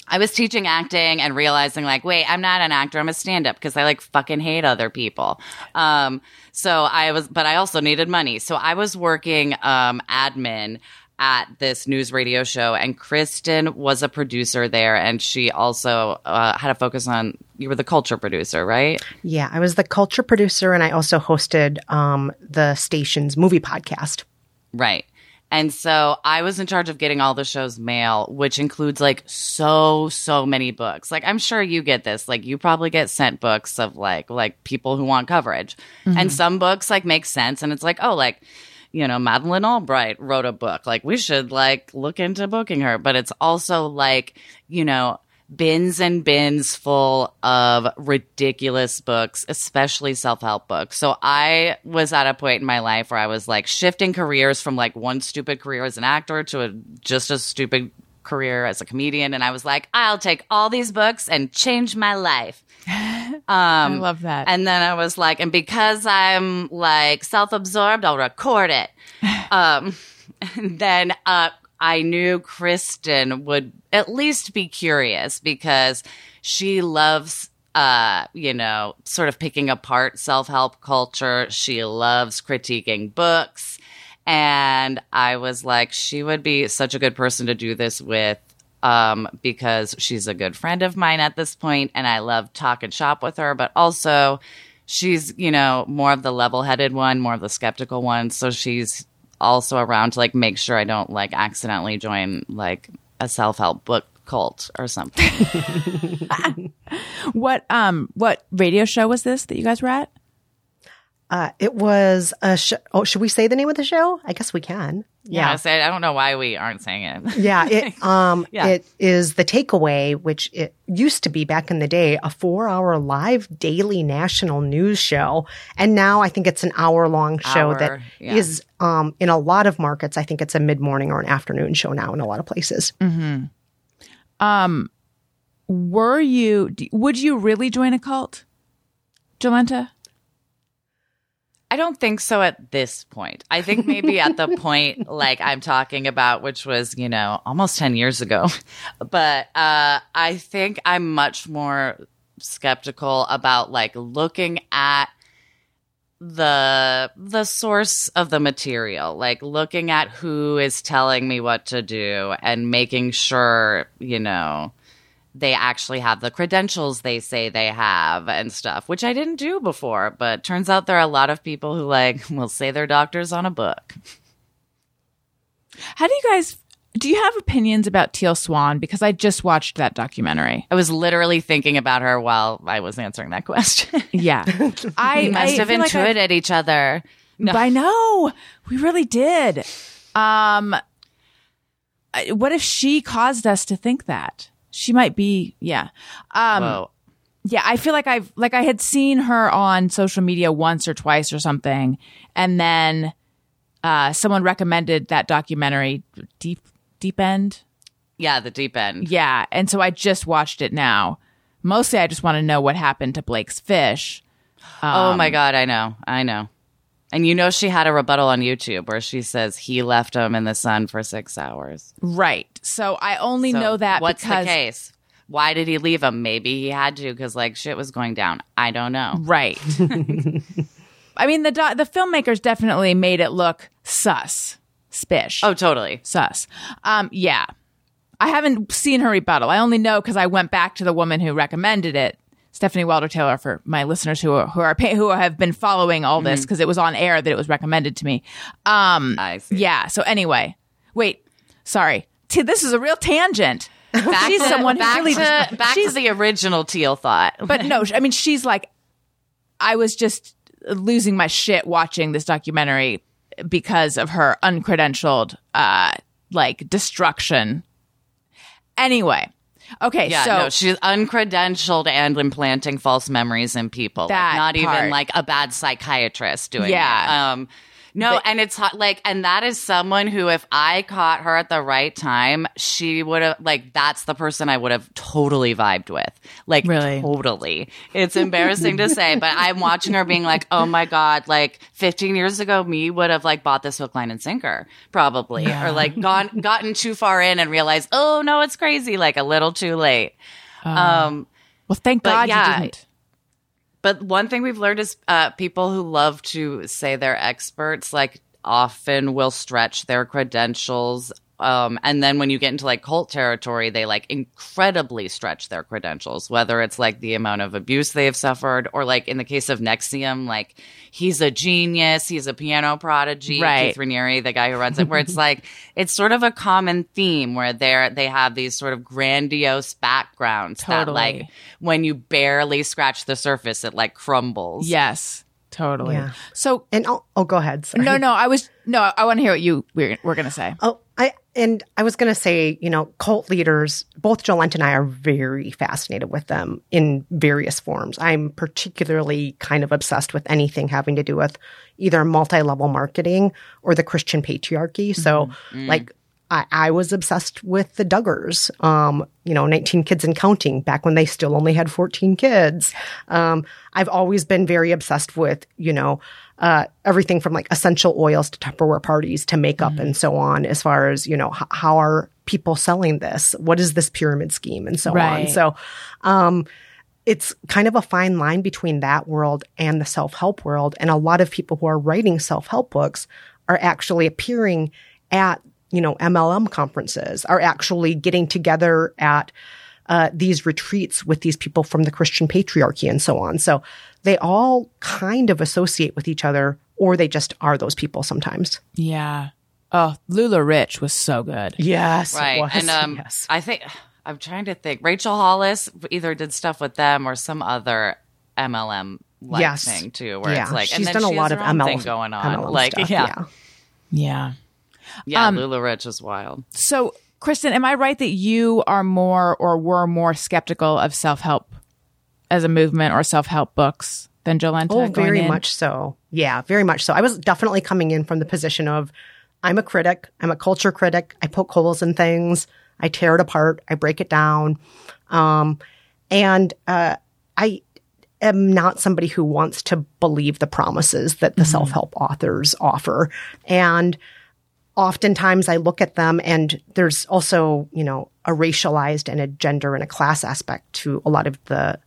I was teaching acting and realizing like, wait, I'm not an actor. I'm a stand up because I like fucking hate other people. Um, so I was, but I also needed money. So I was working, um, admin at this news radio show and Kristen was a producer there and she also, uh, had a focus on, you were the culture producer, right? yeah, I was the culture producer and I also hosted um, the station's movie podcast. Right. And so I was in charge of getting all the show's mail, which includes like so, so many books. Like I'm sure you get this. Like you probably get sent books of like like people who want coverage. And some books like make sense and it's like, oh, like, you know, Madeleine Albright wrote a book. Like we should like look into booking her. But it's also like, you know, bins and bins full of ridiculous books, especially self help books. So I was at a point in my life where I was like shifting careers from like one stupid career as an actor to a, just a stupid career as a comedian. And I was like, I'll take all these books and change my life. I love that. And then I was like, and because I'm like self absorbed, I'll record it. um, and then uh, I knew Kristen would at least be curious because she loves, uh, you know, sort of picking apart self help culture. She loves critiquing books. And I was like, she would be such a good person to do this with um, because she's a good friend of mine at this point, and I love talk and shop with her. But also, she's you know more of the level-headed one, more of the skeptical one. So she's also around to like make sure I don't like accidentally join like a self-help book cult or something. what um what radio show was this that you guys were at? Uh, it was a sh- oh, should we say the name of the show? I guess we can. yeah, so I don't know why we aren't saying it. Yeah, it um Yeah. it is the takeaway, which it used to be back in the day, a four hour live daily national news show. And now I think it's an hour long show Hour, that is yeah. um in a lot of markets, I think it's a mid morning or an afternoon show now in a lot of places. Um, were you, would you really join a cult? Jolenta? I don't think so at this point. I think maybe at the point like I'm talking about, which was, you know, almost 10 years ago. But uh, I think I'm much more skeptical about like looking at the the source of the material like looking at who is telling me what to do and making sure you know they actually have the credentials they say they have and stuff, which I didn't do before. But turns out there are a lot of people who like will say they're doctors on a book. How do you guys, do you have opinions about Teal Swan? Because I just watched that documentary. I was literally thinking about her while I was answering that question. Yeah. I we must I have feel like I- intuited each other. I know. We really did. Um, what if she caused us to think that? She might be, yeah. Um, Whoa. yeah, I feel like I've, like I had seen her on social media once or twice or something. And then, uh, someone recommended that documentary, Deep, Deep End. Yeah, the deep end. Yeah. And so I just watched it now. Mostly I just want to know what happened to Blake's fish. oh Um, my god, I know, I know. And you know she had a rebuttal on YouTube where she says he left him in the sun for six hours. Right. So I only So know that What's because the case? Why did he leave him? Maybe he had to because like shit was going down. I don't know. Right. I mean, the do- the filmmakers definitely made it look sus, spish. Oh, totally. sus. Um, yeah. I haven't seen her rebuttal. I only know because I went back to the woman who recommended it, Stephanie Welder Taylor, for my listeners who are, who are pay- who have been following all this because it was on air that it was recommended to me. Um, I see. yeah. So anyway, wait. Sorry. T- this is a real tangent. Back she's to, someone who back really to, back to the original teal thought. but no, I mean, she's like, I was just losing my shit watching this documentary because of her uncredentialed, uh, like destruction. Anyway, okay, yeah, so no, she's uncredentialed and implanting false memories in people. Like, not part. even like a bad psychiatrist doing Yeah. it. Um, no, and it's hot, like, and that is someone who, if I caught her at the right time, she would have, like, that's the person I would have totally vibed with. Like, Really? totally. It's embarrassing to say, but I'm watching her being like, oh my God, like 15 years ago, me would have, like, bought this hook, line, and sinker, probably. Or, like, gone, gotten too far in and realized, oh no, it's crazy, like, a little too late. um, well, thank but God yeah, you didn't. But one thing we've learned is uh, people who love to say they're experts, like often will stretch their credentials. Um, and then when you get into like cult territory, they like incredibly stretch their credentials, whether it's like the amount of abuse they have suffered, or like in the case of NXIVM, like he's a genius, he's a piano prodigy, Right. Keith Raniere, the guy who runs it, where it's like it's sort of a common theme where they're they have these sort of grandiose backgrounds that like when you barely scratch the surface, it like crumbles. Yes, totally. Yeah. So And oh, oh, go ahead. Sorry. no, no, I was no, I want to hear what you were, were going to say. Oh, I and I was going to say, you know, cult leaders. Both Jolent and I are very fascinated with them in various forms. I'm particularly kind of obsessed with anything having to do with either multi-level marketing or the Christian patriarchy. So, like. I, I was obsessed with the Duggars, um, you know, 19 kids and counting back when they still only had 14 kids. Um, I've always been very obsessed with, you know, uh, everything from like essential oils to Tupperware parties to makeup and so on, as far as, you know, h- how are people selling this? What is this pyramid scheme and so Right. on? So, um, it's kind of a fine line between that world and the self help world. And a lot of people who are writing self help books are actually appearing at, you know, MLM conferences, are actually getting together at uh, these retreats with these people from the Christian patriarchy and so on. So they all kind of associate with each other, or they just are those people sometimes. Yeah. Oh, LuLaRich was so good. Yes. it right. was. And um, yes. I think I'm trying to think. Rachel Hollis either did stuff with them or some other MLM like Yes. thing too, where yeah, it's like, she's and then done a lot of her own ML thing going on. MLM like, stuff, yeah, Yeah. yeah. Um, LuLaRich is wild. So, Kristen, am I right that you are more or were more skeptical of self help as a movement or self help books than Jolenta? Oh, very in? much so. Yeah, very much so. I was definitely coming in from the position of I'm a critic, I'm a culture critic, I poke holes in things. I tear it apart. I break it down. Um, and, uh, I am not somebody who wants to believe the promises that the self-help authors offer. And, oftentimes I look at them and there's also, you know, a racialized and a gender and a class aspect to a lot of the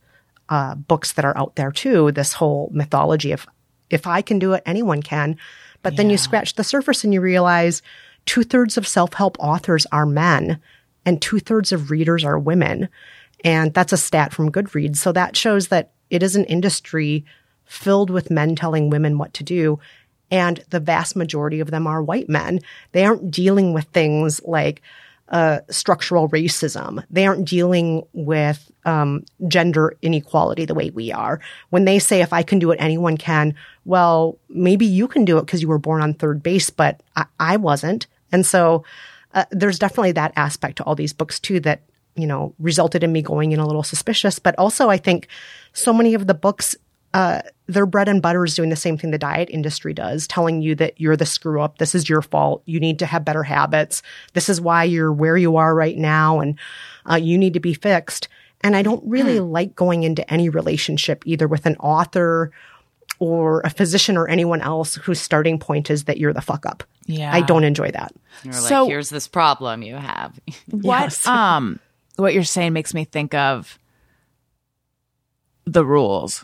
uh, books that are out there too. This whole mythology of if I can do it, anyone can. But then you scratch the surface and you realize two thirds of self help authors are men and two thirds of readers are women. And that's a stat from Goodreads. So that shows that it is an industry filled with men telling women what to do. And the vast majority of them are white men. They aren't dealing with things like uh, structural racism. They aren't dealing with um, gender inequality the way we are. When they say, if I can do it, anyone can, well, maybe you can do it because you were born on third base, but I, I wasn't. And so uh, there's definitely that aspect to all these books too that, you know, resulted in me going in a little suspicious. But also, I think so many of the books uh, their bread and butter is doing the same thing the diet industry does, telling you that you're the screw up. This is your fault. You need to have better habits. This is why you're where you are right now, and uh, you need to be fixed. And I don't really like going into any relationship either with an author or a physician or anyone else whose starting point is that you're the fuck up. Yeah. I don't enjoy that. You're like, So- here's this problem you have. What Yes. um what you're saying makes me think of the rules.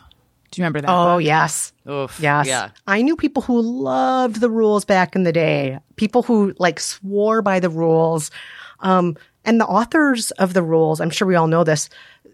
Do you remember that? Oh, book? yes. Oof. Yes. Yeah. I knew people who loved the rules back in the day. People who like swore by the rules. Um, and the authors of the rules, I'm sure we all know this,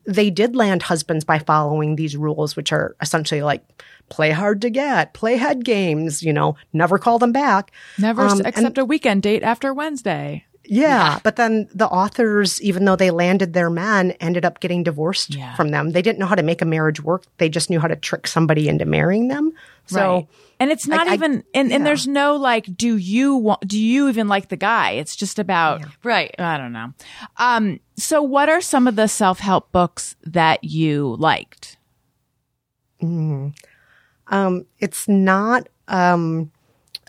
they did land husbands by following these rules, which are essentially like play hard to get, play head games, you know, never call them back. Never Um, s- and- accept a weekend date after Wednesday. Yeah, but then the authors, even though they landed their men, ended up getting divorced Yeah. from them. They didn't know how to make a marriage work. They just knew how to trick somebody into marrying them. So right. And it's not I- even and, and there's no like do you want do you even like the guy? It's just about Right. I don't know. Um so what are some of the self-help books that you liked? Um, it's not. Um,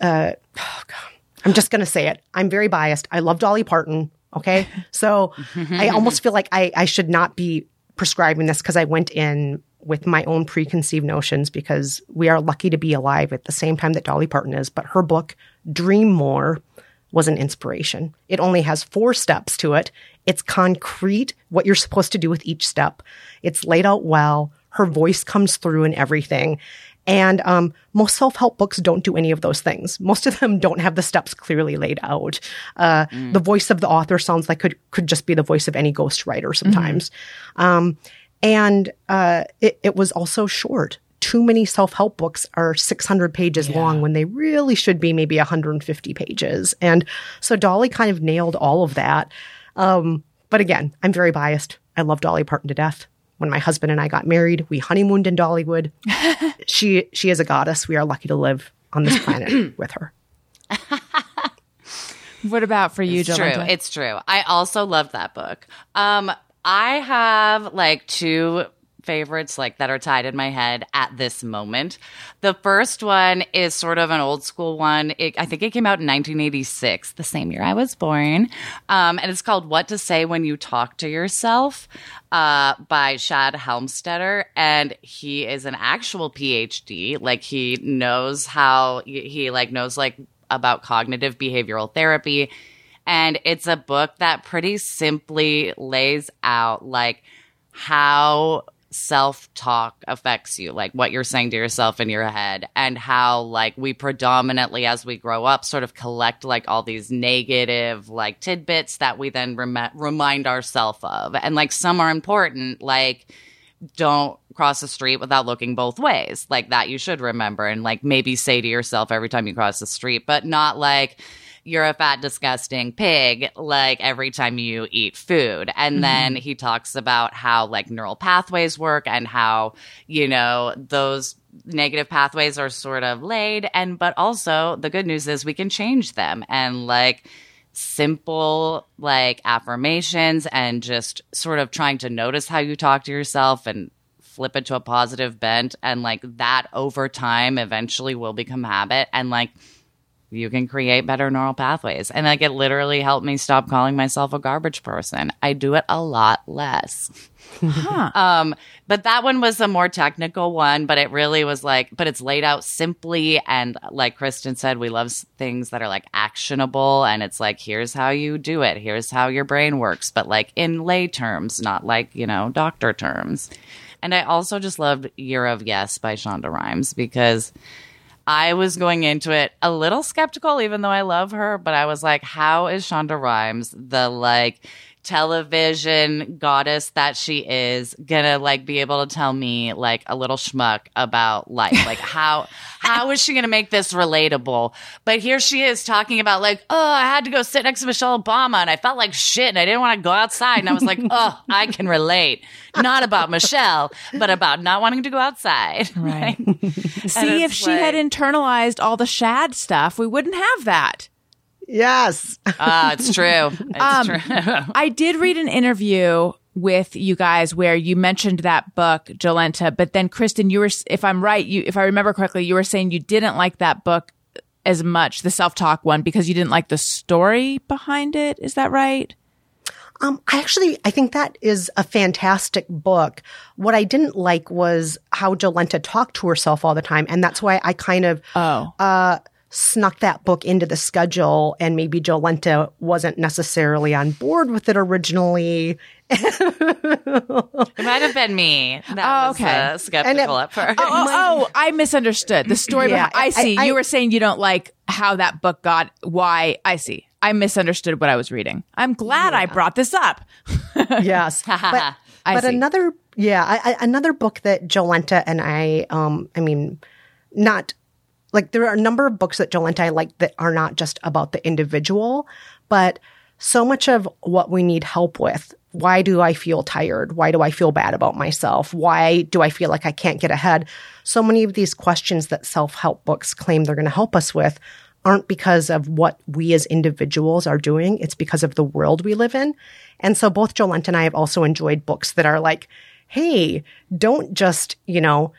uh, oh God. I'm just gonna say it. I'm very biased. I love Dolly Parton. Okay, so I almost feel like I I should not be prescribing this because I went in with my own preconceived notions because we are lucky to be alive at the same time that Dolly Parton is. But her book Dream More was an inspiration. It only has four steps to it. It's concrete, what you're supposed to do with each step. It's laid out well. Her voice comes through in everything. And um, most self help books don't do any of those things. Most of them don't have the steps clearly laid out. Uh, The voice of the author sounds like could could just be the voice of any ghostwriter sometimes. Um, and uh, it, it was also short. Too many self help books are 600 pages long when they really should be maybe 150 pages. And so Dolly kind of nailed all of that. Um, but again, I'm very biased. I love Dolly Parton to death. When my husband and I got married, we honeymooned in Dollywood. she she is a goddess. We are lucky to live on this planet with her. What about for you, It's true. It's true. I also love that book. Um, I have like two favorites like that are tied in my head at this moment. The first one is sort of an old school one. It, I think it came out in 1986, the same year I was born. Um, and it's called What to Say When You Talk to Yourself uh, by Shad Helmstetter. And he is an actual PhD. Like he knows how he like knows like about cognitive behavioral therapy. And it's a book that pretty simply lays out like how self talk affects you, like what you're saying to yourself in your head, and how like we predominantly as we grow up sort of collect like all these negative like tidbits that we then rem- remind ourselves of. And like some are important, like don't cross the street without looking both ways. Like that you should remember and like maybe say to yourself every time you cross the street, but not like you're a fat, disgusting pig, like every time you eat food. And mm-hmm. then he talks about how like neural pathways work and how, you know, those negative pathways are sort of laid. And, but also the good news is we can change them. And like, simple like affirmations and just sort of trying to notice how you talk to yourself and flip it to a positive bent and like that over time eventually will become habit and like you can create better neural pathways. And like it literally helped me stop calling myself a garbage person. I do it a lot less. um, but that one was a more technical one, but it really was like, but it's laid out simply. And like Kristen said, we love things that are like actionable. And it's like, here's how you do it. Here's how your brain works, but like in lay terms, not like, you know, doctor terms. And I also just loved Year of Yes by Shonda Rhimes because I was going into it a little skeptical, even though I love her, but I was like, how is Shonda Rhimes, the like television goddess that she is, gonna like be able to tell me like a little schmuck about life? Like how how is she gonna make this relatable? But here she is talking about like, oh, I had to go sit next to Michelle Obama and I felt like shit and I didn't want to go outside. And I was like, oh, I can relate. Not about Michelle, but about not wanting to go outside. Right. See, if it's she had internalized all the shad stuff, we wouldn't have that. Yes. Ah, it's true. It's Um, true. I did read an interview with you guys where you mentioned that book, Jolenta, but then Kristen, you were, if I'm right, you, if I remember correctly, you were saying you didn't like that book as much, the self-talk one, because you didn't like the story behind it. Is that right? Um, I actually, I think that is a fantastic book. What I didn't like was how Jolenta talked to herself all the time. And that's why I kind of, Oh, uh, snuck that book into the schedule and maybe Jolenta wasn't necessarily on board with it originally. It might have been me. That Oh, was okay. uh, skeptical at first. oh, oh, oh, I misunderstood the story. Yeah, behind, I see. I- I- you were saying you don't like how that book got, why, I see. I misunderstood what I was reading. I'm glad I brought this up. yes. But, I but another, yeah, I, I, another book that Jolenta and I, um, I mean, not like there are a number of books that Jolenta I like that are not just about the individual, but so much of what we need help with. Why do I feel tired? Why do I feel bad about myself? Why do I feel like I can't get ahead? So many of these questions that self help books claim they're going to help us with aren't because of what we as individuals are doing. It's because of the world we live in. And so both Jolenta and I have also enjoyed books that are like, hey, don't just, you know,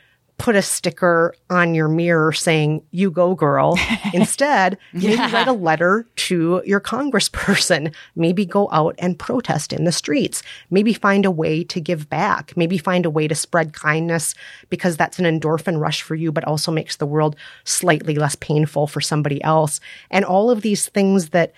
put a sticker on your mirror saying, you go girl. Instead, maybe write a letter to your congressperson. Maybe go out and protest in the streets. Maybe find a way to give back. Maybe find a way to spread kindness because that's an endorphin rush for you, but also makes the world slightly less painful for somebody else. And all of these things that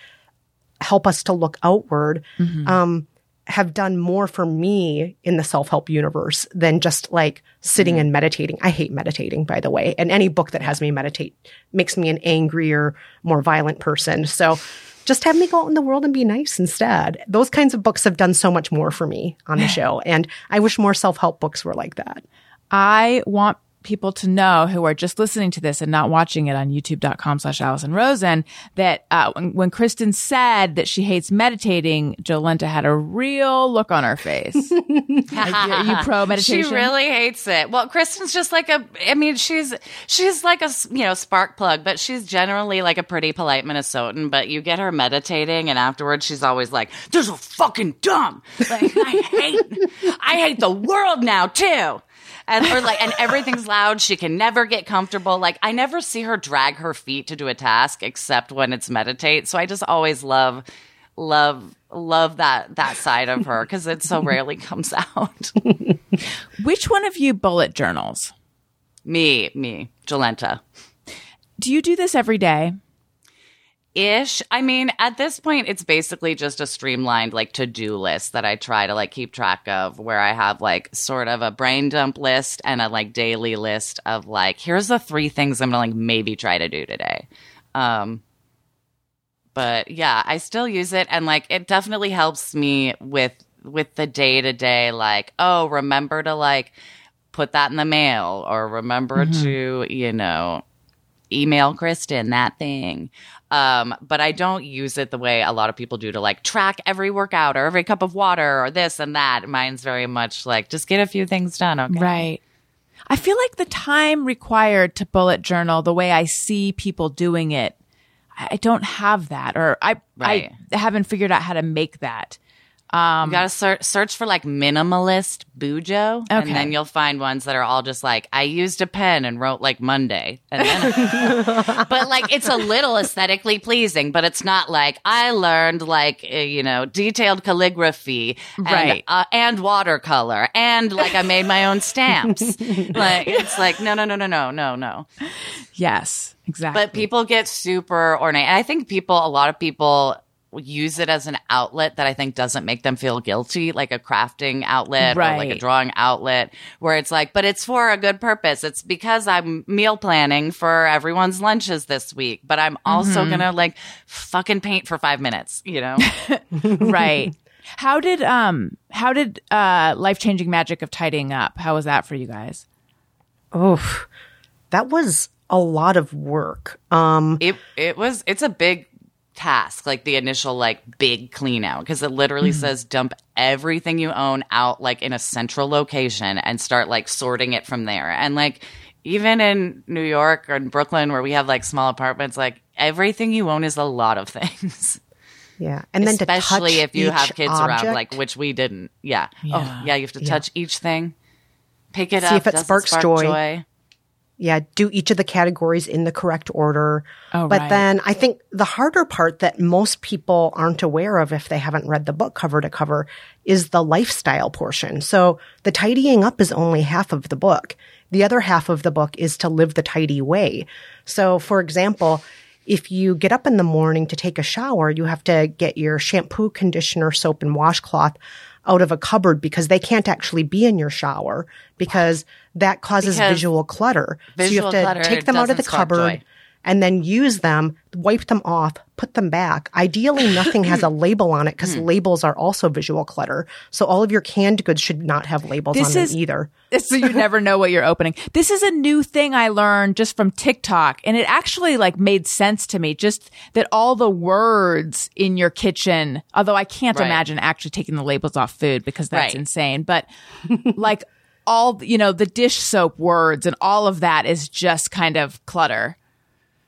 help us to look outward um, have done more for me in the self help universe than just like sitting mm-hmm. and meditating. I hate meditating, by the way. And any book that has me meditate makes me an angrier, more violent person. So just have me go out in the world and be nice instead. Those kinds of books have done so much more for me on the show. And I wish more self help books were like that. I want people to know who are just listening to this and not watching it on youtube.com slash Alison Rosen that uh, when, when Kristen said that she hates meditating, Jolenta had a real look on her face. Like, are you pro meditation? She really hates it. Well, Kristen's just like a. I mean, she's she's like a, you know spark plug, but she's generally like a pretty polite Minnesotan. But you get her meditating, and afterwards, she's always like, "This is fucking dumb. Like I hate, I hate the world now too." And or like, and everything's loud. She can never get comfortable. Like I never see her drag her feet to do a task except when it's meditate. So I just always love, love, love that that side of her because it so rarely comes out. Which one of you bullet journals? Me, me, Jolenta. Do you do this every day? Ish. I mean, at this point, it's basically just a streamlined like to do list that I try to like keep track of where I have like sort of a brain dump list and a like daily list of like, here's the three things I'm gonna like maybe try to do today. Um, but yeah, I still use it and like it definitely helps me with with the day to day like, oh, remember to like put that in the mail or remember to, you know, email Kristen that thing. Um, but I don't use it the way a lot of people do to like track every workout or every cup of water or this and that. Mine's very much like just get a few things done. Okay. Right. I feel like the time required to bullet journal, the way I see people doing it, I don't have that, or I Right. I haven't figured out how to make that. You gotta ser- search for like minimalist Bujo, and then you'll find ones that are all just like I used a pen and wrote like Monday, and then, but like it's a little aesthetically pleasing, but it's not like I learned like uh, you know detailed calligraphy, and, Right. uh, and watercolor, and like I made my own stamps. like it's like no, no, no, no, no, no, no. Yes, exactly. But people get super ornate. And I think people, a lot of people use it as an outlet that I think doesn't make them feel guilty, like a crafting outlet or like a drawing outlet, where it's like, but it's for a good purpose. It's because I'm meal planning for everyone's lunches this week, but I'm also Mm-hmm. gonna like fucking paint for five minutes, you know? right. How did um how did uh life changing magic of tidying up? How was that for you guys? Oh, that was a lot of work. Um, it it was it's a big task like the initial like big clean out because it literally mm-hmm. says dump everything you own out like in a central location and start like sorting it from there. And like even in New York or in Brooklyn where we have like small apartments like everything you own is a lot of things. Yeah, and then especially to touch if you have each kids around like which we didn't. Yeah. Oh, yeah. oh yeah. you have to touch each thing. Pick it See up. if it does sparks spark joy. Yeah, do each of the categories in the correct order. Oh, but right. then I think the harder part that most people aren't aware of if they haven't read the book cover to cover is the lifestyle portion. So the tidying up is only half of the book. The other half of the book is to live the tidy way. So for example, if you get up in the morning to take a shower, you have to get your shampoo, conditioner, soap, and washcloth out of a cupboard because they can't actually be in your shower because that causes Because visual clutter. so you have to take them out of the cupboard and then use them, wipe them off, put them back. Ideally, nothing has a label on it because Hmm. labels are also visual clutter. So all of your canned goods should not have labels This on is- them either. so you never know what you're opening. This is a new thing I learned just from TikTok and it actually like made sense to me just that all the words in your kitchen, although I can't Right. imagine actually taking the labels off food because that's Right. insane, but like all, you know, the dish soap words and all of that is just kind of clutter.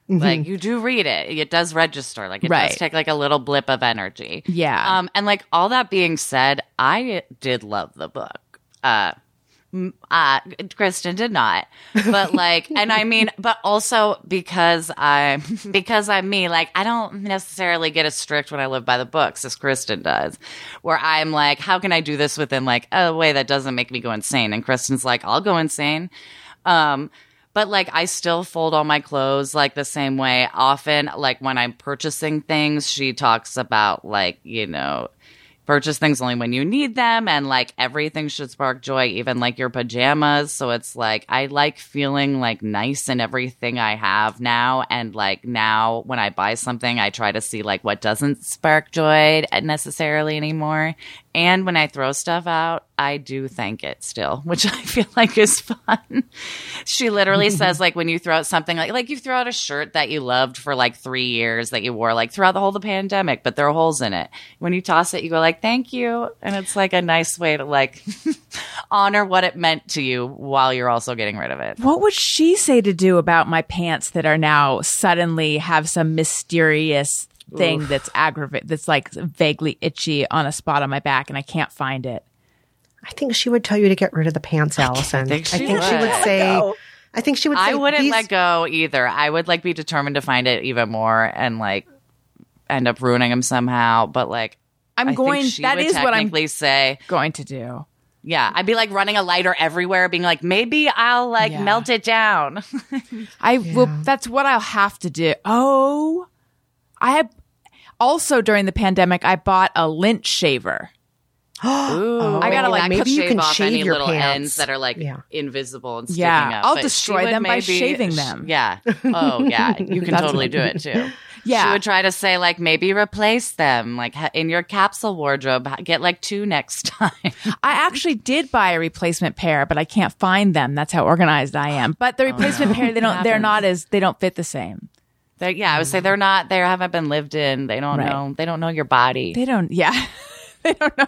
Like you do read it. It does register. Like it Right. does take like a little blip of energy. Yeah. um and like all that being said i did love the book. Uh uh kristen did not. But like and i mean but also because i'm because i'm me like i don't necessarily get as strict when i live by the books as kristen does where i'm like how can i do this within like a way that doesn't make me go insane. And kristen's like i'll go insane. Um but like I still fold all my clothes like the same way. Often, like when I'm purchasing things, she talks about like, you know, purchase things only when you need them and like everything should spark joy, even like your pajamas. So it's like I like feeling like nice in everything I have now. And like now when I buy something, I try to see like what doesn't spark joy necessarily anymore. And when I throw stuff out, I do thank it still, which I feel like is fun. she literally says like when you throw out something like like you throw out a shirt that you loved for like three years that you wore like throughout the whole of the pandemic, but there are holes in it. When you toss it, you go like thank you, and it's like a nice way to like honor what it meant to you while you're also getting rid of it. What would she say to do about my pants that are now suddenly have some mysterious thing that's aggravate that's like vaguely itchy on a spot on my back and I can't find it? I think she would tell you to get rid of the pants, Alison. I think she would. would. say. I think she would say. I wouldn't these- let go either. I would like be determined to find it even more and like end up ruining them somehow. But like, I'm I going Think she that would is what I'm technically say. going to do. Yeah, I'd be like running a lighter everywhere, being like, maybe I'll like Yeah. melt it down. I will that's what I'll have to do. Oh. I have also during the pandemic I bought a lint shaver. Ooh, I gotta, like, maybe you shave can off shave any your little pants. ends that are like Yeah. invisible and sticking Yeah, up. I'll But destroy them by shaving sh- them. Yeah. Oh, yeah. You can totally do it too. Yeah. She would try to say like maybe replace them like ha- in your capsule wardrobe. ha- Get like two next time. I actually did buy a replacement pair, but I can't find them. That's how organized I am. But the oh, replacement pair they don't they're not as they don't fit the same. They're, yeah, I would say mm-hmm. they're not. They haven't been lived in. They don't Right. know. They don't know your body. They don't, yeah. they don't know.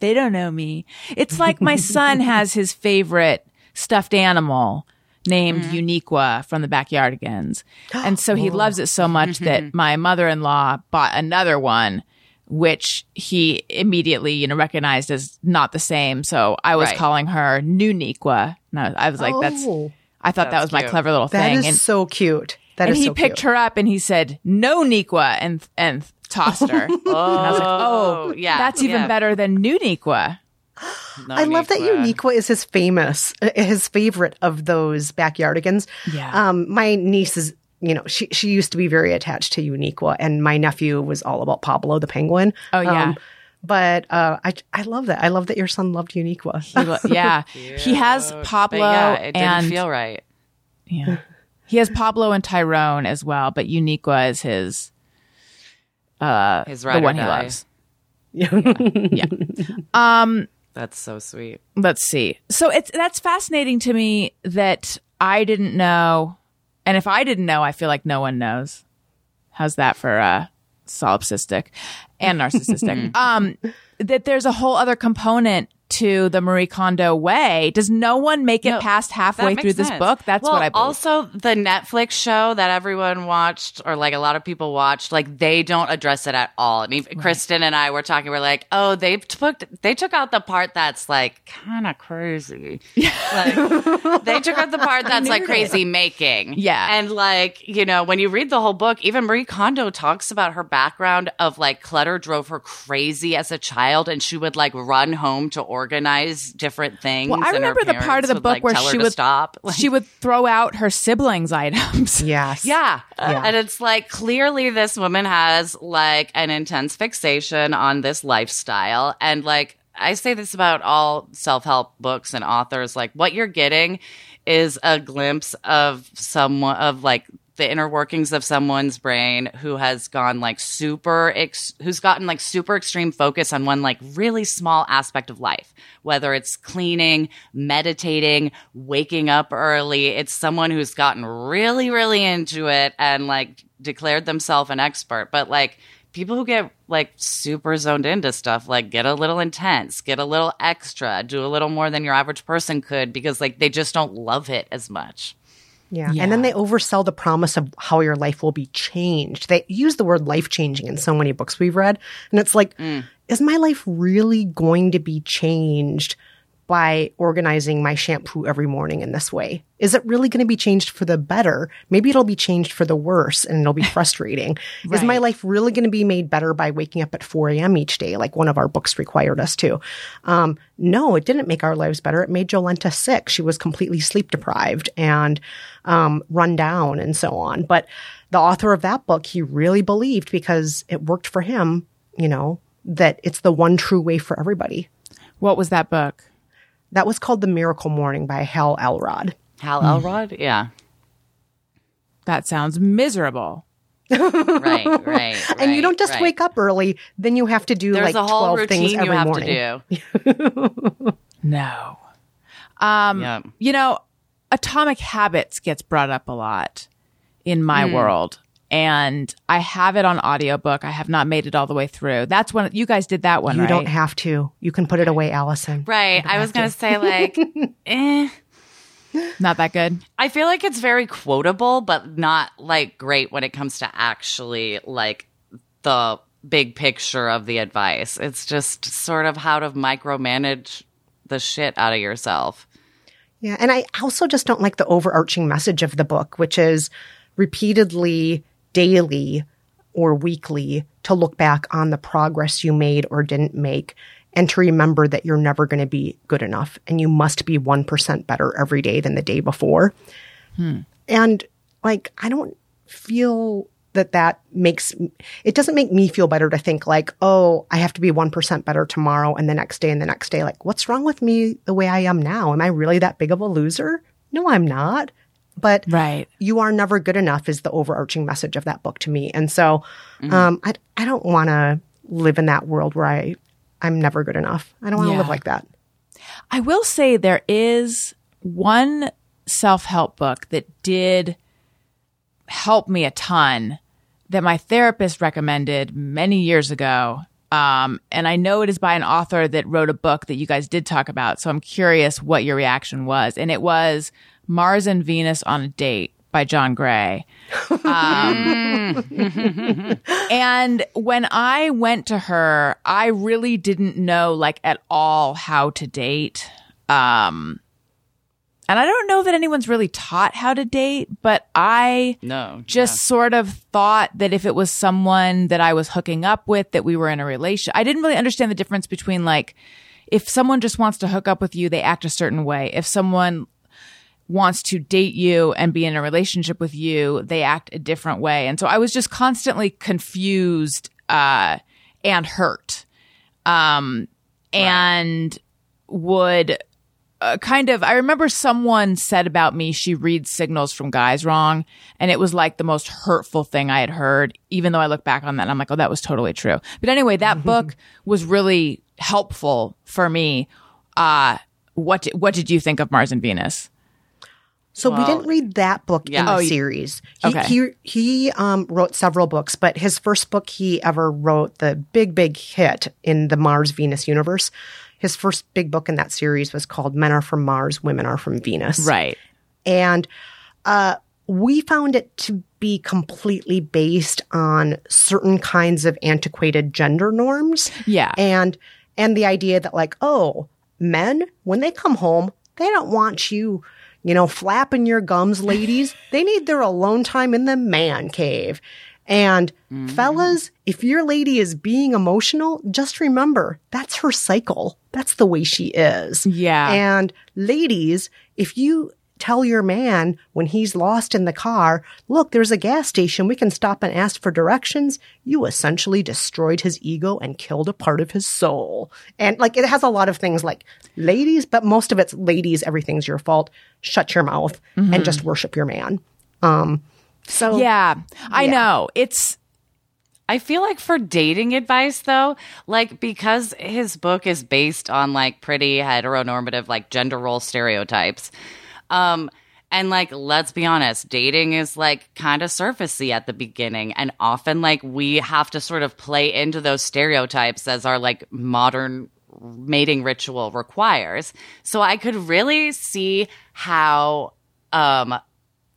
They don't know me. It's like my son has his favorite stuffed animal named mm-hmm. Uniqua from the Backyardigans. And so he loves it so much that mm-hmm. my mother in law bought another one which he immediately, you know, recognized as not the same. So I was Right. calling her New Nequa. And I was, I was like, that's, Oh, I thought that That's was my clever little that thing. is and so cute. That and is he so picked cute. her up and he said, no Nequa and, and tossed her. and I was like, oh, yeah, that's even yeah. better than New Nequa. No I love that Uniqua. Uniqua is his famous, uh, his favorite of those backyardigans. Yeah. Um, my niece is, you know, she she used to be very attached to Uniqua, and my nephew was all about Pablo the penguin. Oh, yeah. Um, but uh, I I love that. I love that your son loved Uniqua. He lo- yeah. He has But Pablo yeah, it didn't and feel right. Yeah. He has Pablo and Tyrone as well, but Uniqua is his uh His the ride or one he die. loves. yeah. Um That's so sweet. let's see. So it's that's fascinating to me that I didn't know and if I didn't know, I feel like no one knows. How's that for uh solipsistic and narcissistic? um that there's a whole other component to the Marie Kondo way. Does no one make it No, past halfway through makes this book? That's well, what I believe. Also, the Netflix show that everyone watched, or like a lot of people watched, like they don't address it at all. And even, Kristen and I were talking. We're like, oh, they took they took out the part that's like kind of crazy. Like, they took out the part that's like crazy making. Yeah. and like you know, when you read the whole book, even Marie Kondo talks about her background of like clutter drove her crazy as a child, and she would like run home to organize different things. Well, I and remember the part of the would, book like, where she would stop. Like, she would throw out her siblings' items. yes. yeah. Yeah. Uh, and it's like clearly this woman has like an intense fixation on this lifestyle. And like I say this about all self help books and authors, like what you're getting is a glimpse of someone of like the inner workings of someone's brain who has gone like super ex- who's gotten like super extreme focus on one like really small aspect of life. Whether it's cleaning meditating waking up early it's someone who's gotten really really into it and like declared themselves an expert. But like people who get like super zoned into stuff like get a little intense get a little extra do a little more than your average person could because like they just don't love it as much Yeah. Yeah. And then they oversell the promise of how your life will be changed. They use the word life changing in so many books we've read. And it's like, mm. is my life really going to be changed by organizing my shampoo every morning in this way? Is it really going to be changed for the better? Maybe it'll be changed for the worse and it'll be frustrating. Is my life really going to be made better by waking up at 4 a.m. each day, like one of our books required us to? Um, no, it didn't make our lives better. It made Jolenta sick. She was completely sleep deprived and um, run down and so on. But the author of that book, he really believed because it worked for him, you know, that it's the one true way for everybody. What was that book? That was called The Miracle Morning by Hal Elrod. hal elrod yeah That sounds miserable. right right and you don't just right. wake up early, then you have to do there's like a whole 12 routine things you every have morning. to do No. Um, yeah You know, Atomic Habits gets brought up a lot in my Hmm. world. And I have it on audiobook. I have not made it all the way through. That's when you guys did that one, You right? don't have to. You can put it away, Alison. right i was gonna say like eh not that good. I feel like it's very quotable, but not like great when it comes to actually like the big picture of the advice. It's just sort of how to micromanage the shit out of yourself. Yeah. And I also just don't like the overarching message of the book, which is repeatedly, daily, or weekly to look back on the progress you made or didn't make and to remember that you're never going to be good enough and you must be 1% better every day than the day before. Hmm. And like, I don't feel that that makes it doesn't make me feel better to think like, oh, I have to be 1% better tomorrow and the next day and the next day. Like, what's wrong with me the way I am now? Am I really that big of a loser? No, I'm not. But Right. you are never good enough is the overarching message of that book to me. And so, um, I, I don't want to live in that world where I, I'm never good enough. I don't want to Yeah. live like that. I will say there is one self help book that did help me a ton that my therapist recommended many years ago. Um, and I know it is by an author that wrote a book that you guys did talk about. So I'm curious what your reaction was. And it was Mars and Venus on a Date by John Gray. Um, and when I went to her, I really didn't know like at all how to date. Um, and I don't know that anyone's really taught how to date, but I No, just sort of thought that if it was someone that I was hooking up with, that we were in a relation. I didn't really understand the difference between like, if someone just wants to hook up with you, they act a certain way. If someone wants to date you and be in a relationship with you, they act a different way. And so I was just constantly confused, uh, and hurt. Um, and would uh, kind of I remember someone said about me she reads signals from guys wrong and it was like the most hurtful thing I had heard even though I look back on that and I'm like oh that was totally true. But anyway, that book was really helpful for me. Uh what what did you think of Mars and Venus? So we didn't read that book in the Oh, series. He Okay. he, he um, wrote several books, but his first book he ever wrote, the big big hit in the Mars Venus universe. His first big book in that series was called "Men Are from Mars, Women Are from Venus." Right. and uh, we found it to be completely based on certain kinds of antiquated gender norms Yeah. and and the idea that like oh men when they come home they don't want you you know flapping your gums ladies they need their alone time in the man cave. And mm. fellas if your lady is being emotional just remember that's her cycle. That's the way she is. Yeah. and ladies if you tell your man when he's lost in the car, look, there's a gas station. We can stop and ask for directions. You essentially destroyed his ego and killed a part of his soul. And like it has a lot of things like ladies, but most of it's ladies, everything's your fault. Shut your mouth and just worship your man. Um, so Yeah. I Yeah. know. It's I feel like for dating advice though, like because his book is based on like pretty heteronormative like gender role stereotypes. Um and like let's be honest, dating is like kind of surfacey at the beginning and often like we have to sort of play into those stereotypes as our like modern mating ritual requires. So I could really see how um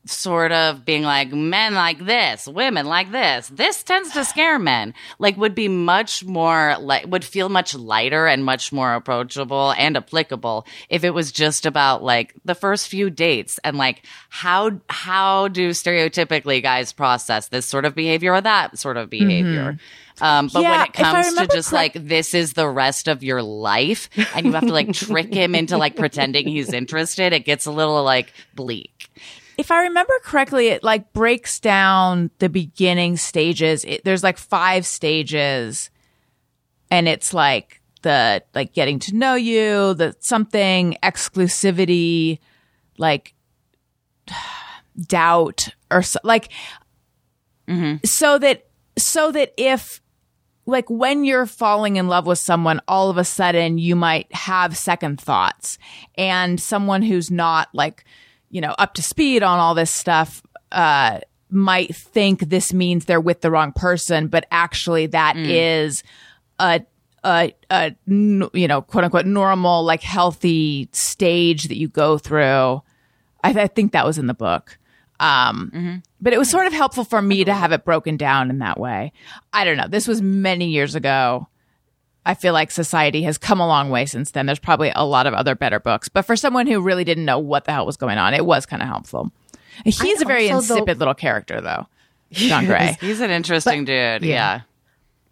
sort of being like men like this, women like this. This tends to scare men. Like would be much more like would feel much lighter and much more approachable and applicable if it was just about like the first few dates and like how how do stereotypically guys process this sort of behavior or that sort of behavior. Um, but Yeah, when it comes to just correct- like this is the rest of your life and you have to like trick him into like pretending he's interested, it gets a little like bleak. If I remember correctly, it like breaks down the beginning stages. It, there's like five stages, and it's like the like getting to know you, the something exclusivity, like doubt or so, like mm-hmm. so that so that if like when you're falling in love with someone, all of a sudden you might have second thoughts. And someone who's not like, you know, up to speed on all this stuff, uh, might think this means they're with the wrong person, but actually that is a, a, a, n- you know, quote unquote normal, like healthy stage that you go through. I, I think that was in the book. Um, but it was sort of helpful for me to have it broken down in that way. I don't know. This was many years ago. I feel like society has come a long way since then. There's probably a lot of other better books, but for someone who really didn't know what the hell was going on, it was kind of helpful. He's a very also, though- insipid little character, though. John Gray. He's an interesting dude. Yeah.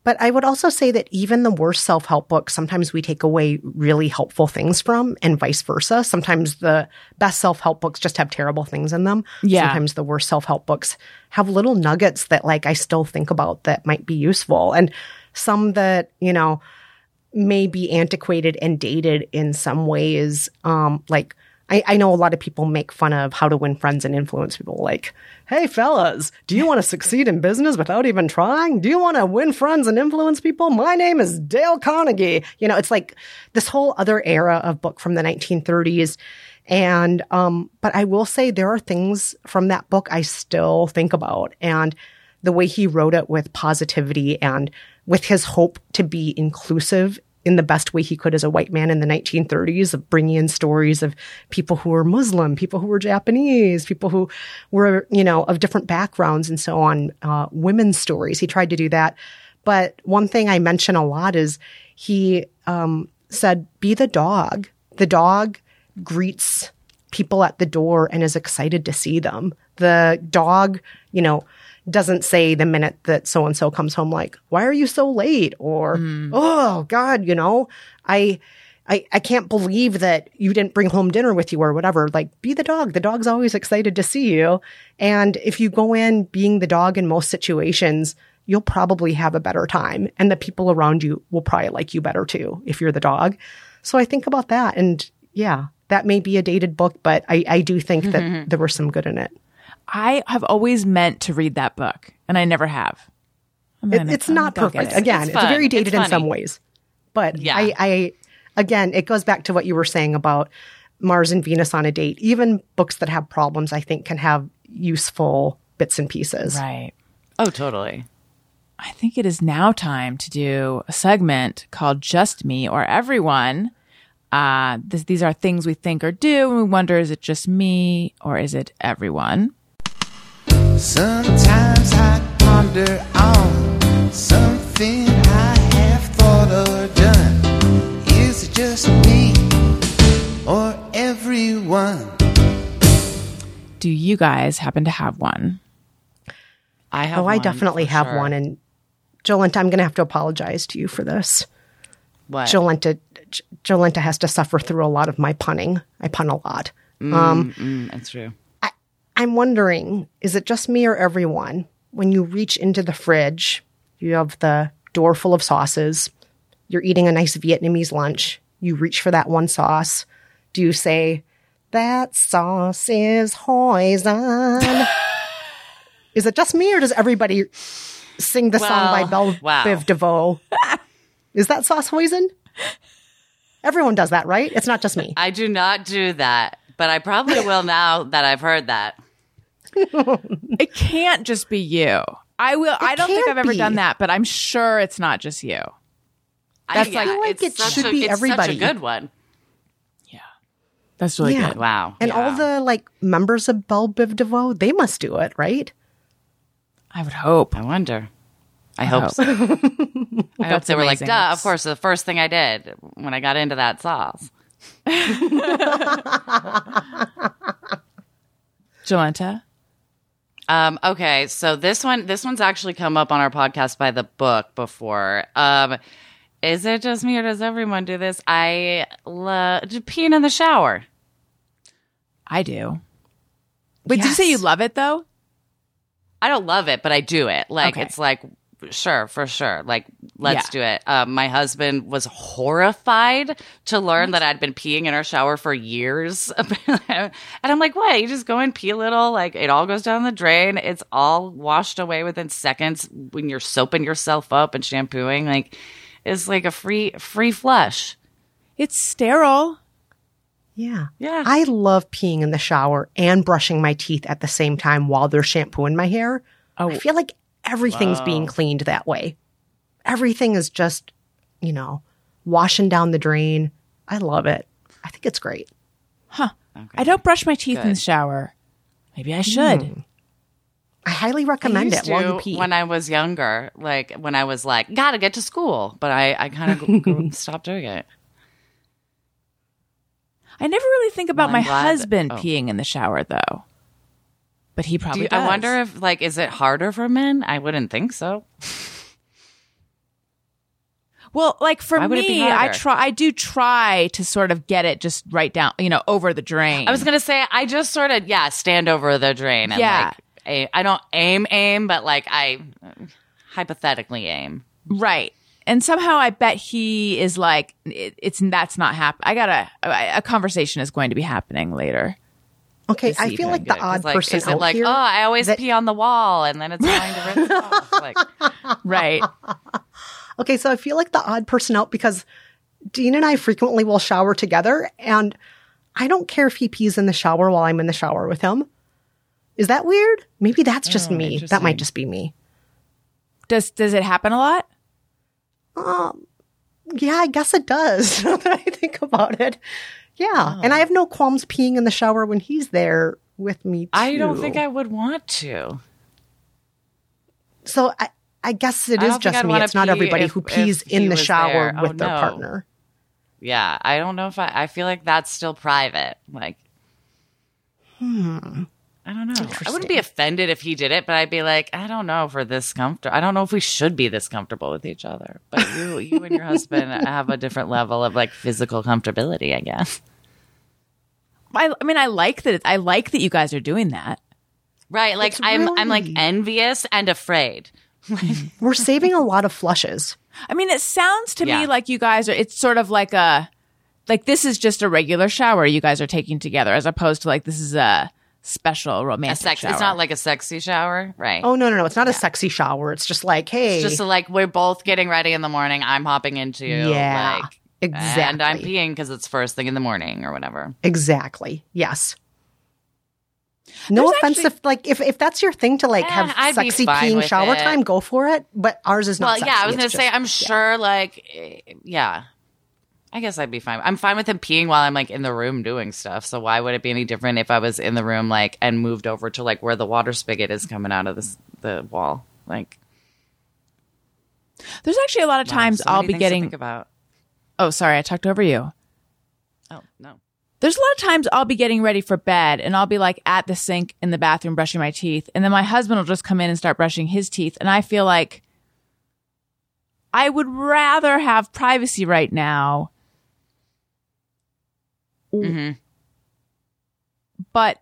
But I would also say that even the worst self help books, sometimes we take away really helpful things from, and vice versa. Sometimes the best self help books just have terrible things in them. Yeah. Sometimes the worst self help books have little nuggets that, like, I still think about that might be useful. And some that, you know, may be antiquated and dated in some ways. Um, like, I, I know a lot of people make fun of how to win friends and influence people. Like, hey, fellas, do you want to succeed in business without even trying? Do you want to win friends and influence people? My name is Dale Carnegie. You know, it's like this whole other era of book from the 1930s. And, um, but I will say there are things from that book I still think about. And the way he wrote it with positivity and with his hope to be inclusive in the best way he could as a white man in the 1930s of bringing in stories of people who were Muslim, people who were Japanese, people who were, you know, of different backgrounds and so on, uh, women's stories. He tried to do that. But one thing I mention a lot is he um, said, be the dog. The dog greets people at the door and is excited to see them. The dog, you know, doesn't say the minute that so and so comes home, like, why are you so late? Or, mm. oh God, you know, I, I, I can't believe that you didn't bring home dinner with you or whatever. Like, be the dog. The dog's always excited to see you. And if you go in being the dog in most situations, you'll probably have a better time. And the people around you will probably like you better too if you're the dog. So I think about that. And yeah, that may be a dated book, but I, I do think that mm-hmm. there was some good in it. I have always meant to read that book, and I never have. I'm It- gonna- it's I'm not gonna go get perfect. it. Again, It's it's, fun. very It's dated in some ways. But Yeah. I, I, again, it goes back to what you were saying about Mars and Venus on a date. Even books that have problems, I think, can have useful bits and pieces. Right. Oh, totally. I think it is now time to do a segment called Just Me or Everyone. Uh, this, these are things we think or do, and we wonder is it just me or is it everyone? Sometimes I ponder on something I have thought or done. Is it just me or everyone? Do you guys happen to have one? I have. Oh, I one definitely have sure. one. And Jolenta, I'm going to have to apologize to you for this. What? Jolenta, J- Jolenta has to suffer through a lot of my punning. I pun a lot. Mm, that's true. I'm wondering, is it just me or everyone? When you reach into the fridge, you have the door full of sauces, you're eating a nice Vietnamese lunch, you reach for that one sauce. Do you say, that sauce is poison? is it just me or does everybody sing the song by Well, Bell wow. Biv DeVoe? is that sauce poison? Everyone does that, right? It's not just me. I do not do that, but I probably will now that I've heard that. It can't just be you. I will. I don't think I've ever be. done that, but I'm sure it's not just you. That's like- I feel like it should a, be it's everybody. Such a good one. Yeah, that's really Yeah. good. Wow. And all the like members of Bell Biv DeVoe, they must do it, right? I would hope. I wonder. I hope so. I hope they were like, duh, of course, the first thing I did when I got into that sauce. Jolenta. Um, okay, so this one, this one's actually come up on our podcast by the book before. Um, is it just me or does everyone do this? I love peeing in the shower. I do. Wait, did you say you love it though? I don't love it, but I do it. Like Okay. it's like sure, for sure. Like let's Yeah. do it. Um, my husband was horrified to learn that I'd been peeing in our shower for years, and I'm like, "What? You just go and pee a little? Like it all goes down the drain. It's all washed away within seconds when you're soaping yourself up and shampooing. Like it's like a free free flush. It's sterile. Yeah. Yeah. I love peeing in the shower and brushing my teeth at the same time while they're shampooing my hair. Oh. I feel like everything's being cleaned that way. Everything is just, you know, washing down the drain. I love it. I think it's great. Huh. I don't brush my teeth in the shower. Maybe I should. Hmm. I highly I recommend used it while you pee. when I was younger, like when I was like, gotta get to school, but I, I kind of stopped doing it. I never really think about Well, my I'm glad- husband oh. peeing in the shower though. But he Do probably you, does. I wonder if like is it harder for men? I wouldn't think so. Well, like for Why would it be me, I try I do try to sort of get it just right down, you know, over the drain. I was gonna say I just sort of yeah stand over the drain and Yeah. like a, I don't aim aim, but like I hypothetically aim. Right. And somehow I bet he is like, it, it's that's not happening. I gotta, a, a conversation is going to be happening later. okay, I feel evening. like the odd like, person is out like here. oh I always that- pee on the wall and then it's going to rinse off. Like Right. Okay, so I feel like the odd person out because Dean and I frequently will shower together, and I don't care if he pees in the shower while I'm in the shower with him. Is that weird? Maybe that's just Oh, me. That might just be me. does, does it happen a lot? Um, yeah, I guess it does. now that I think about it. Yeah. And I have no qualms peeing in the shower when he's there with me. Too. I don't think I would want to. So I, I guess it I is don't think just me. It's not everybody if- who pees in the shower there. with Oh, their no. partner. Yeah, I don't know if I. I feel like that's still private. Like, hmm, I don't know. I wouldn't be offended if he did it, but I'd be like, I don't know if we're this comfortable. I don't know if we should be this comfortable with each other. But you, you and your husband have a different level of like physical comfortability, I guess. I, I mean, I like that. I like that you guys are doing that. Right? Like It's I'm, I'm like envious and afraid. We're saving a lot of flushes. I mean, it sounds to Yeah. me like you guys are. It's sort of like a, like this is just a regular shower you guys are taking together, as opposed to like this is a special A romantic sex. shower. It's not like a sexy shower, right? Oh no, no, no! It's not a sexy shower. It's just like, hey, It's just like we're both getting ready in the morning. I'm hopping into Yeah, like and I'm peeing because it's first thing in the morning or whatever. exactly. Yes. No There's offense actually- if like if if that's your thing to like Eh, have I'd sexy peeing shower it. time, go for it. But ours is not. Well, yeah, I was It's gonna say just- I'm sure like eh, yeah. I guess I'd be fine. I'm fine with him peeing while I'm like in the room doing stuff. So why would it be any different if I was in the room like and moved over to like where the water spigot is coming out of this, the wall? Like There's actually a lot of wow, times so I'll be things to getting. think about. Oh, sorry, I talked over you. Oh no. There's a lot of times I'll be getting ready for bed and I'll be like at the sink in the bathroom brushing my teeth. And then my husband will just come in and start brushing his teeth. And I feel like I would rather have privacy right now. Mm-hmm. But,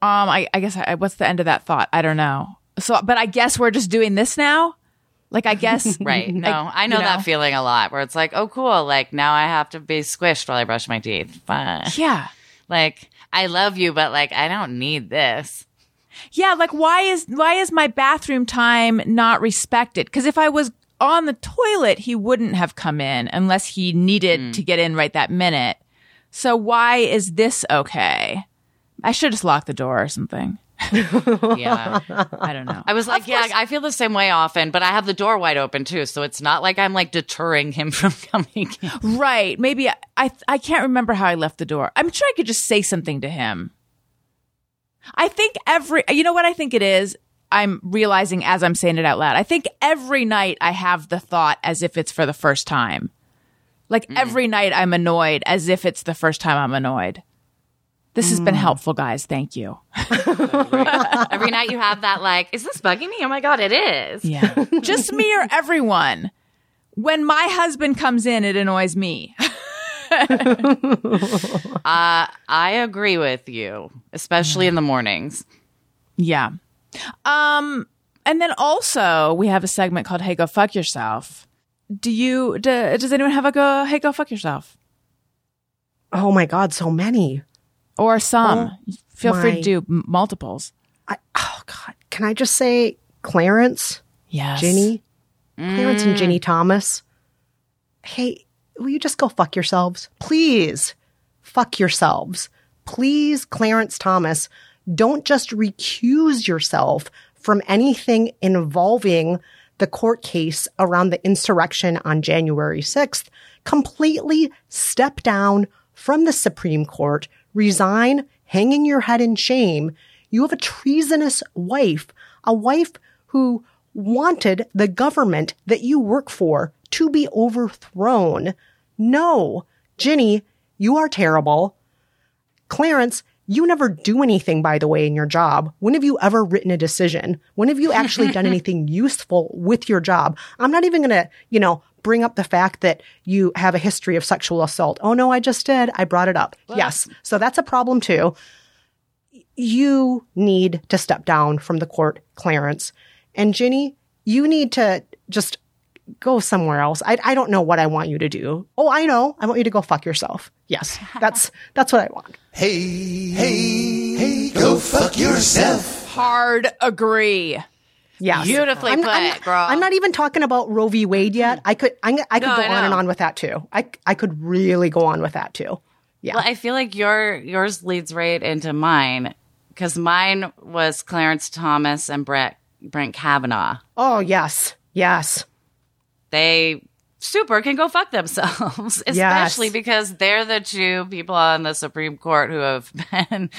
um, I, I guess I, what's the end of that thought? I don't know. So, but I guess we're just doing this now. Like, I guess, Right. No, Like, I know, you that feeling a lot where it's like, oh, cool. Like now I have to be squished while I brush my teeth. Fine. Yeah. Like I love you, but like I don't need this. Yeah, like why is why is my bathroom time not respected? Because if I was on the toilet, he wouldn't have come in unless he needed hmm. to get in right that minute. So why is this okay? I should just lock the door or something. Yeah. I don't know. I was like, yeah, I feel the same way often, but I have the door wide open too, so it's not like I'm like deterring him from coming. in. right? Maybe I, I I can't remember how I left the door. I'm sure I could just say something to him. I think every you know what I think it is. I'm realizing as I'm saying it out loud. I think every night I have the thought as if it's for the first time. Like mm. every night I'm annoyed as if it's the first time I'm annoyed. This has been helpful, guys. Thank you. Every night you have that like, is this bugging me? Oh my god, it is. Yeah. Just me or everyone. When my husband comes in, it annoys me. Uh, I agree with you, especially in the mornings. Yeah. Um, and then also we have a segment called "Hey, go fuck yourself." Do you? Do, does anyone have a go? Hey, go fuck yourself, oh my god, so many. Or some? Oh Feel free to do m- multiples. I, oh god, can I just say Clarence, Yes, Ginny, mm. Clarence and Ginny Thomas? Hey, will you just go fuck yourselves, please? Fuck yourselves, please, Clarence Thomas. Don't just recuse yourself from anything involving the court case around the insurrection on January 6th. Completely step down from the Supreme Court, resign, hanging your head in shame. You have a treasonous wife, a wife who wanted the government that you work for to be overthrown. No, Ginny, you are terrible. Clarence, you never do anything, by the way, in your job. When have you ever written a decision? When have you actually done anything useful with your job? I'm not even going to, you know, bring up the fact that you have a history of sexual assault. Oh no, I just did. I brought it up. yes. So that's a problem too. You need to step down from the court, Clarence. And Ginny, you need to just go somewhere else. I, I don't know what I want you to do. Oh, I know. I want you to go fuck yourself. Yes. That's, that's what I want. Hey, hey, hey, go fuck yourself. hard agree. Yes. Beautifully I'm, put, I'm, girl. I'm not even talking about Roe v. Wade yet. I could, I, I could No, go I on and on with that too. I, I could really go on with that too. Yeah. Well, I feel like your yours leads right into mine because mine was Clarence Thomas and Brett Brent Kavanaugh. oh, yes. Yes. They super can go fuck themselves, especially because they're the two people on the Supreme Court who have been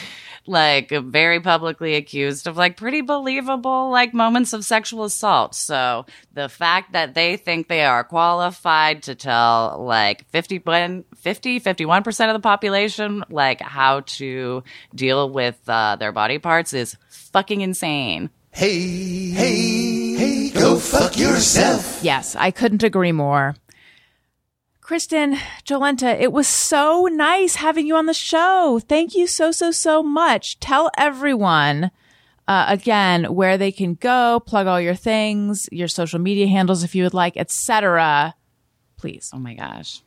like very publicly accused of like pretty believable like moments of sexual assault. So the fact that they think they are qualified to tell like 50, 50 51% of the population like how to deal with uh, their body parts is fucking insane. Hey, hey, hey, go fuck yourself. Yes, I couldn't agree more. Kristen, Jolenta, it was so nice having you on the show. Thank you so, so, so much. Tell everyone uh, again where they can go, plug all your things, your social media handles if you would like, etc. Please. Oh my gosh.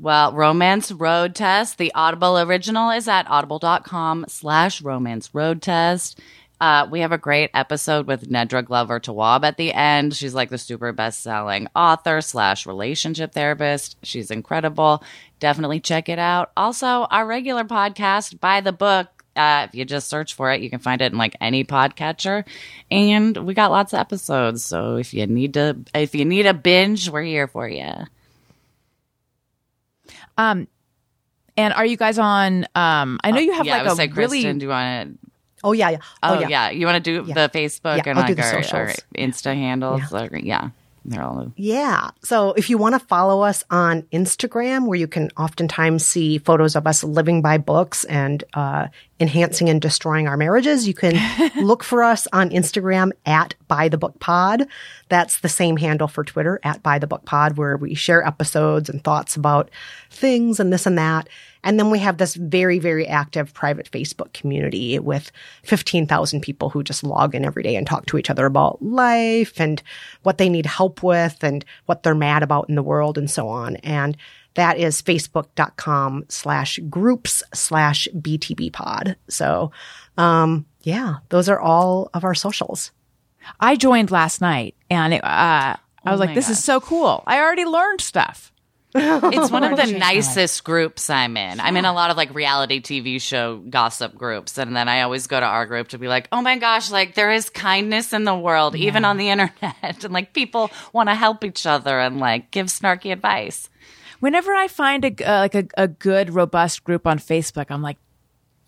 Well, Romance Road Test, the Audible original is at audible.com slash romance road test. Uh, we have a great episode with Nedra Glover Tawwab at the end. She's like the super best selling author slash relationship therapist. She's incredible. Definitely check it out. Also, our regular podcast, By the Book, uh, if you just search for it, you can find it in like any podcatcher. And we got lots of episodes. So if you need to, if you need a binge, we're here for you. Um, and are you guys on? Um, I know you have yeah, like a say, really. Kristen, do you want to? Oh yeah, yeah. Oh, yeah. yeah. You want to do Yeah. the Facebook Yeah, and I'll do like the our, our. Insta handles? Or- Yeah. They're all. Yeah. So if you want to follow us on Instagram, where you can oftentimes see photos of us living by books and uh, enhancing and destroying our marriages, you can look for us on Instagram at By the Book Pod. That's the same handle for Twitter at By the Book Pod, where we share episodes and thoughts about things and this and that. And then we have this very, very active private Facebook community with 15,000 people who just log in every day and talk to each other about life and what they need help with and what they're mad about in the world and so on. And that is facebook.com slash groups slash BTB pod. So, um, yeah, those are all of our socials. I joined last night, and it, uh, I was Oh like, my "This is so cool! I already learned stuff." It's one of the nicest groups I'm in. I'm in a lot of like reality TV show gossip groups. And then I always go to our group to be like, oh my gosh, like there is kindness in the world, even on the internet. And like people want to help each other and like give snarky advice. Whenever I find a uh, like a, a good, robust group on Facebook, I'm like,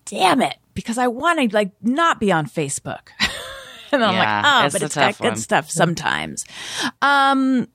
"Damn it!" Because I want to like not be on Facebook. and then I'm like, "Oh, it's but it's got tough good stuff sometimes." Um.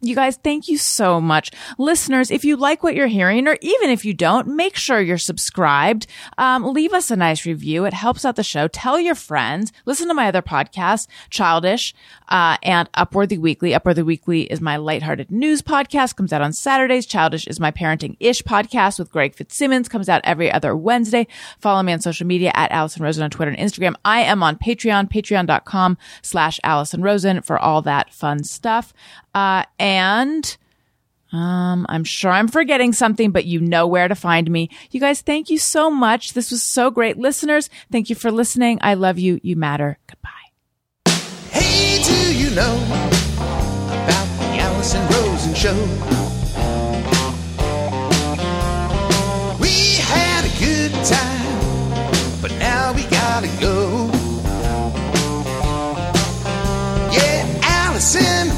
You guys, thank you so much. Listeners, if you like what you're hearing, or even if you don't, make sure you're subscribed. Um, leave us a nice review. It helps out the show. Tell your friends. Listen to my other podcasts, Childish, uh, and Upworthy Weekly. Upworthy Weekly is my lighthearted news podcast, comes out on Saturdays. Childish is my parenting-ish podcast with Greg Fitzsimmons, comes out every other Wednesday. Follow me on social media at Alison Rosen on Twitter and Instagram. I am on Patreon, patreon.com slash Alison Rosen for all that fun stuff. Uh, and, um, I'm sure I'm forgetting something, but you know where to find me. You guys, thank you so much. This was so great. Listeners, thank you for listening. I love you. You matter. Goodbye. Hey, do you know about the Alison Rosen show? We had a good time, but now we gotta go. Yeah, Alison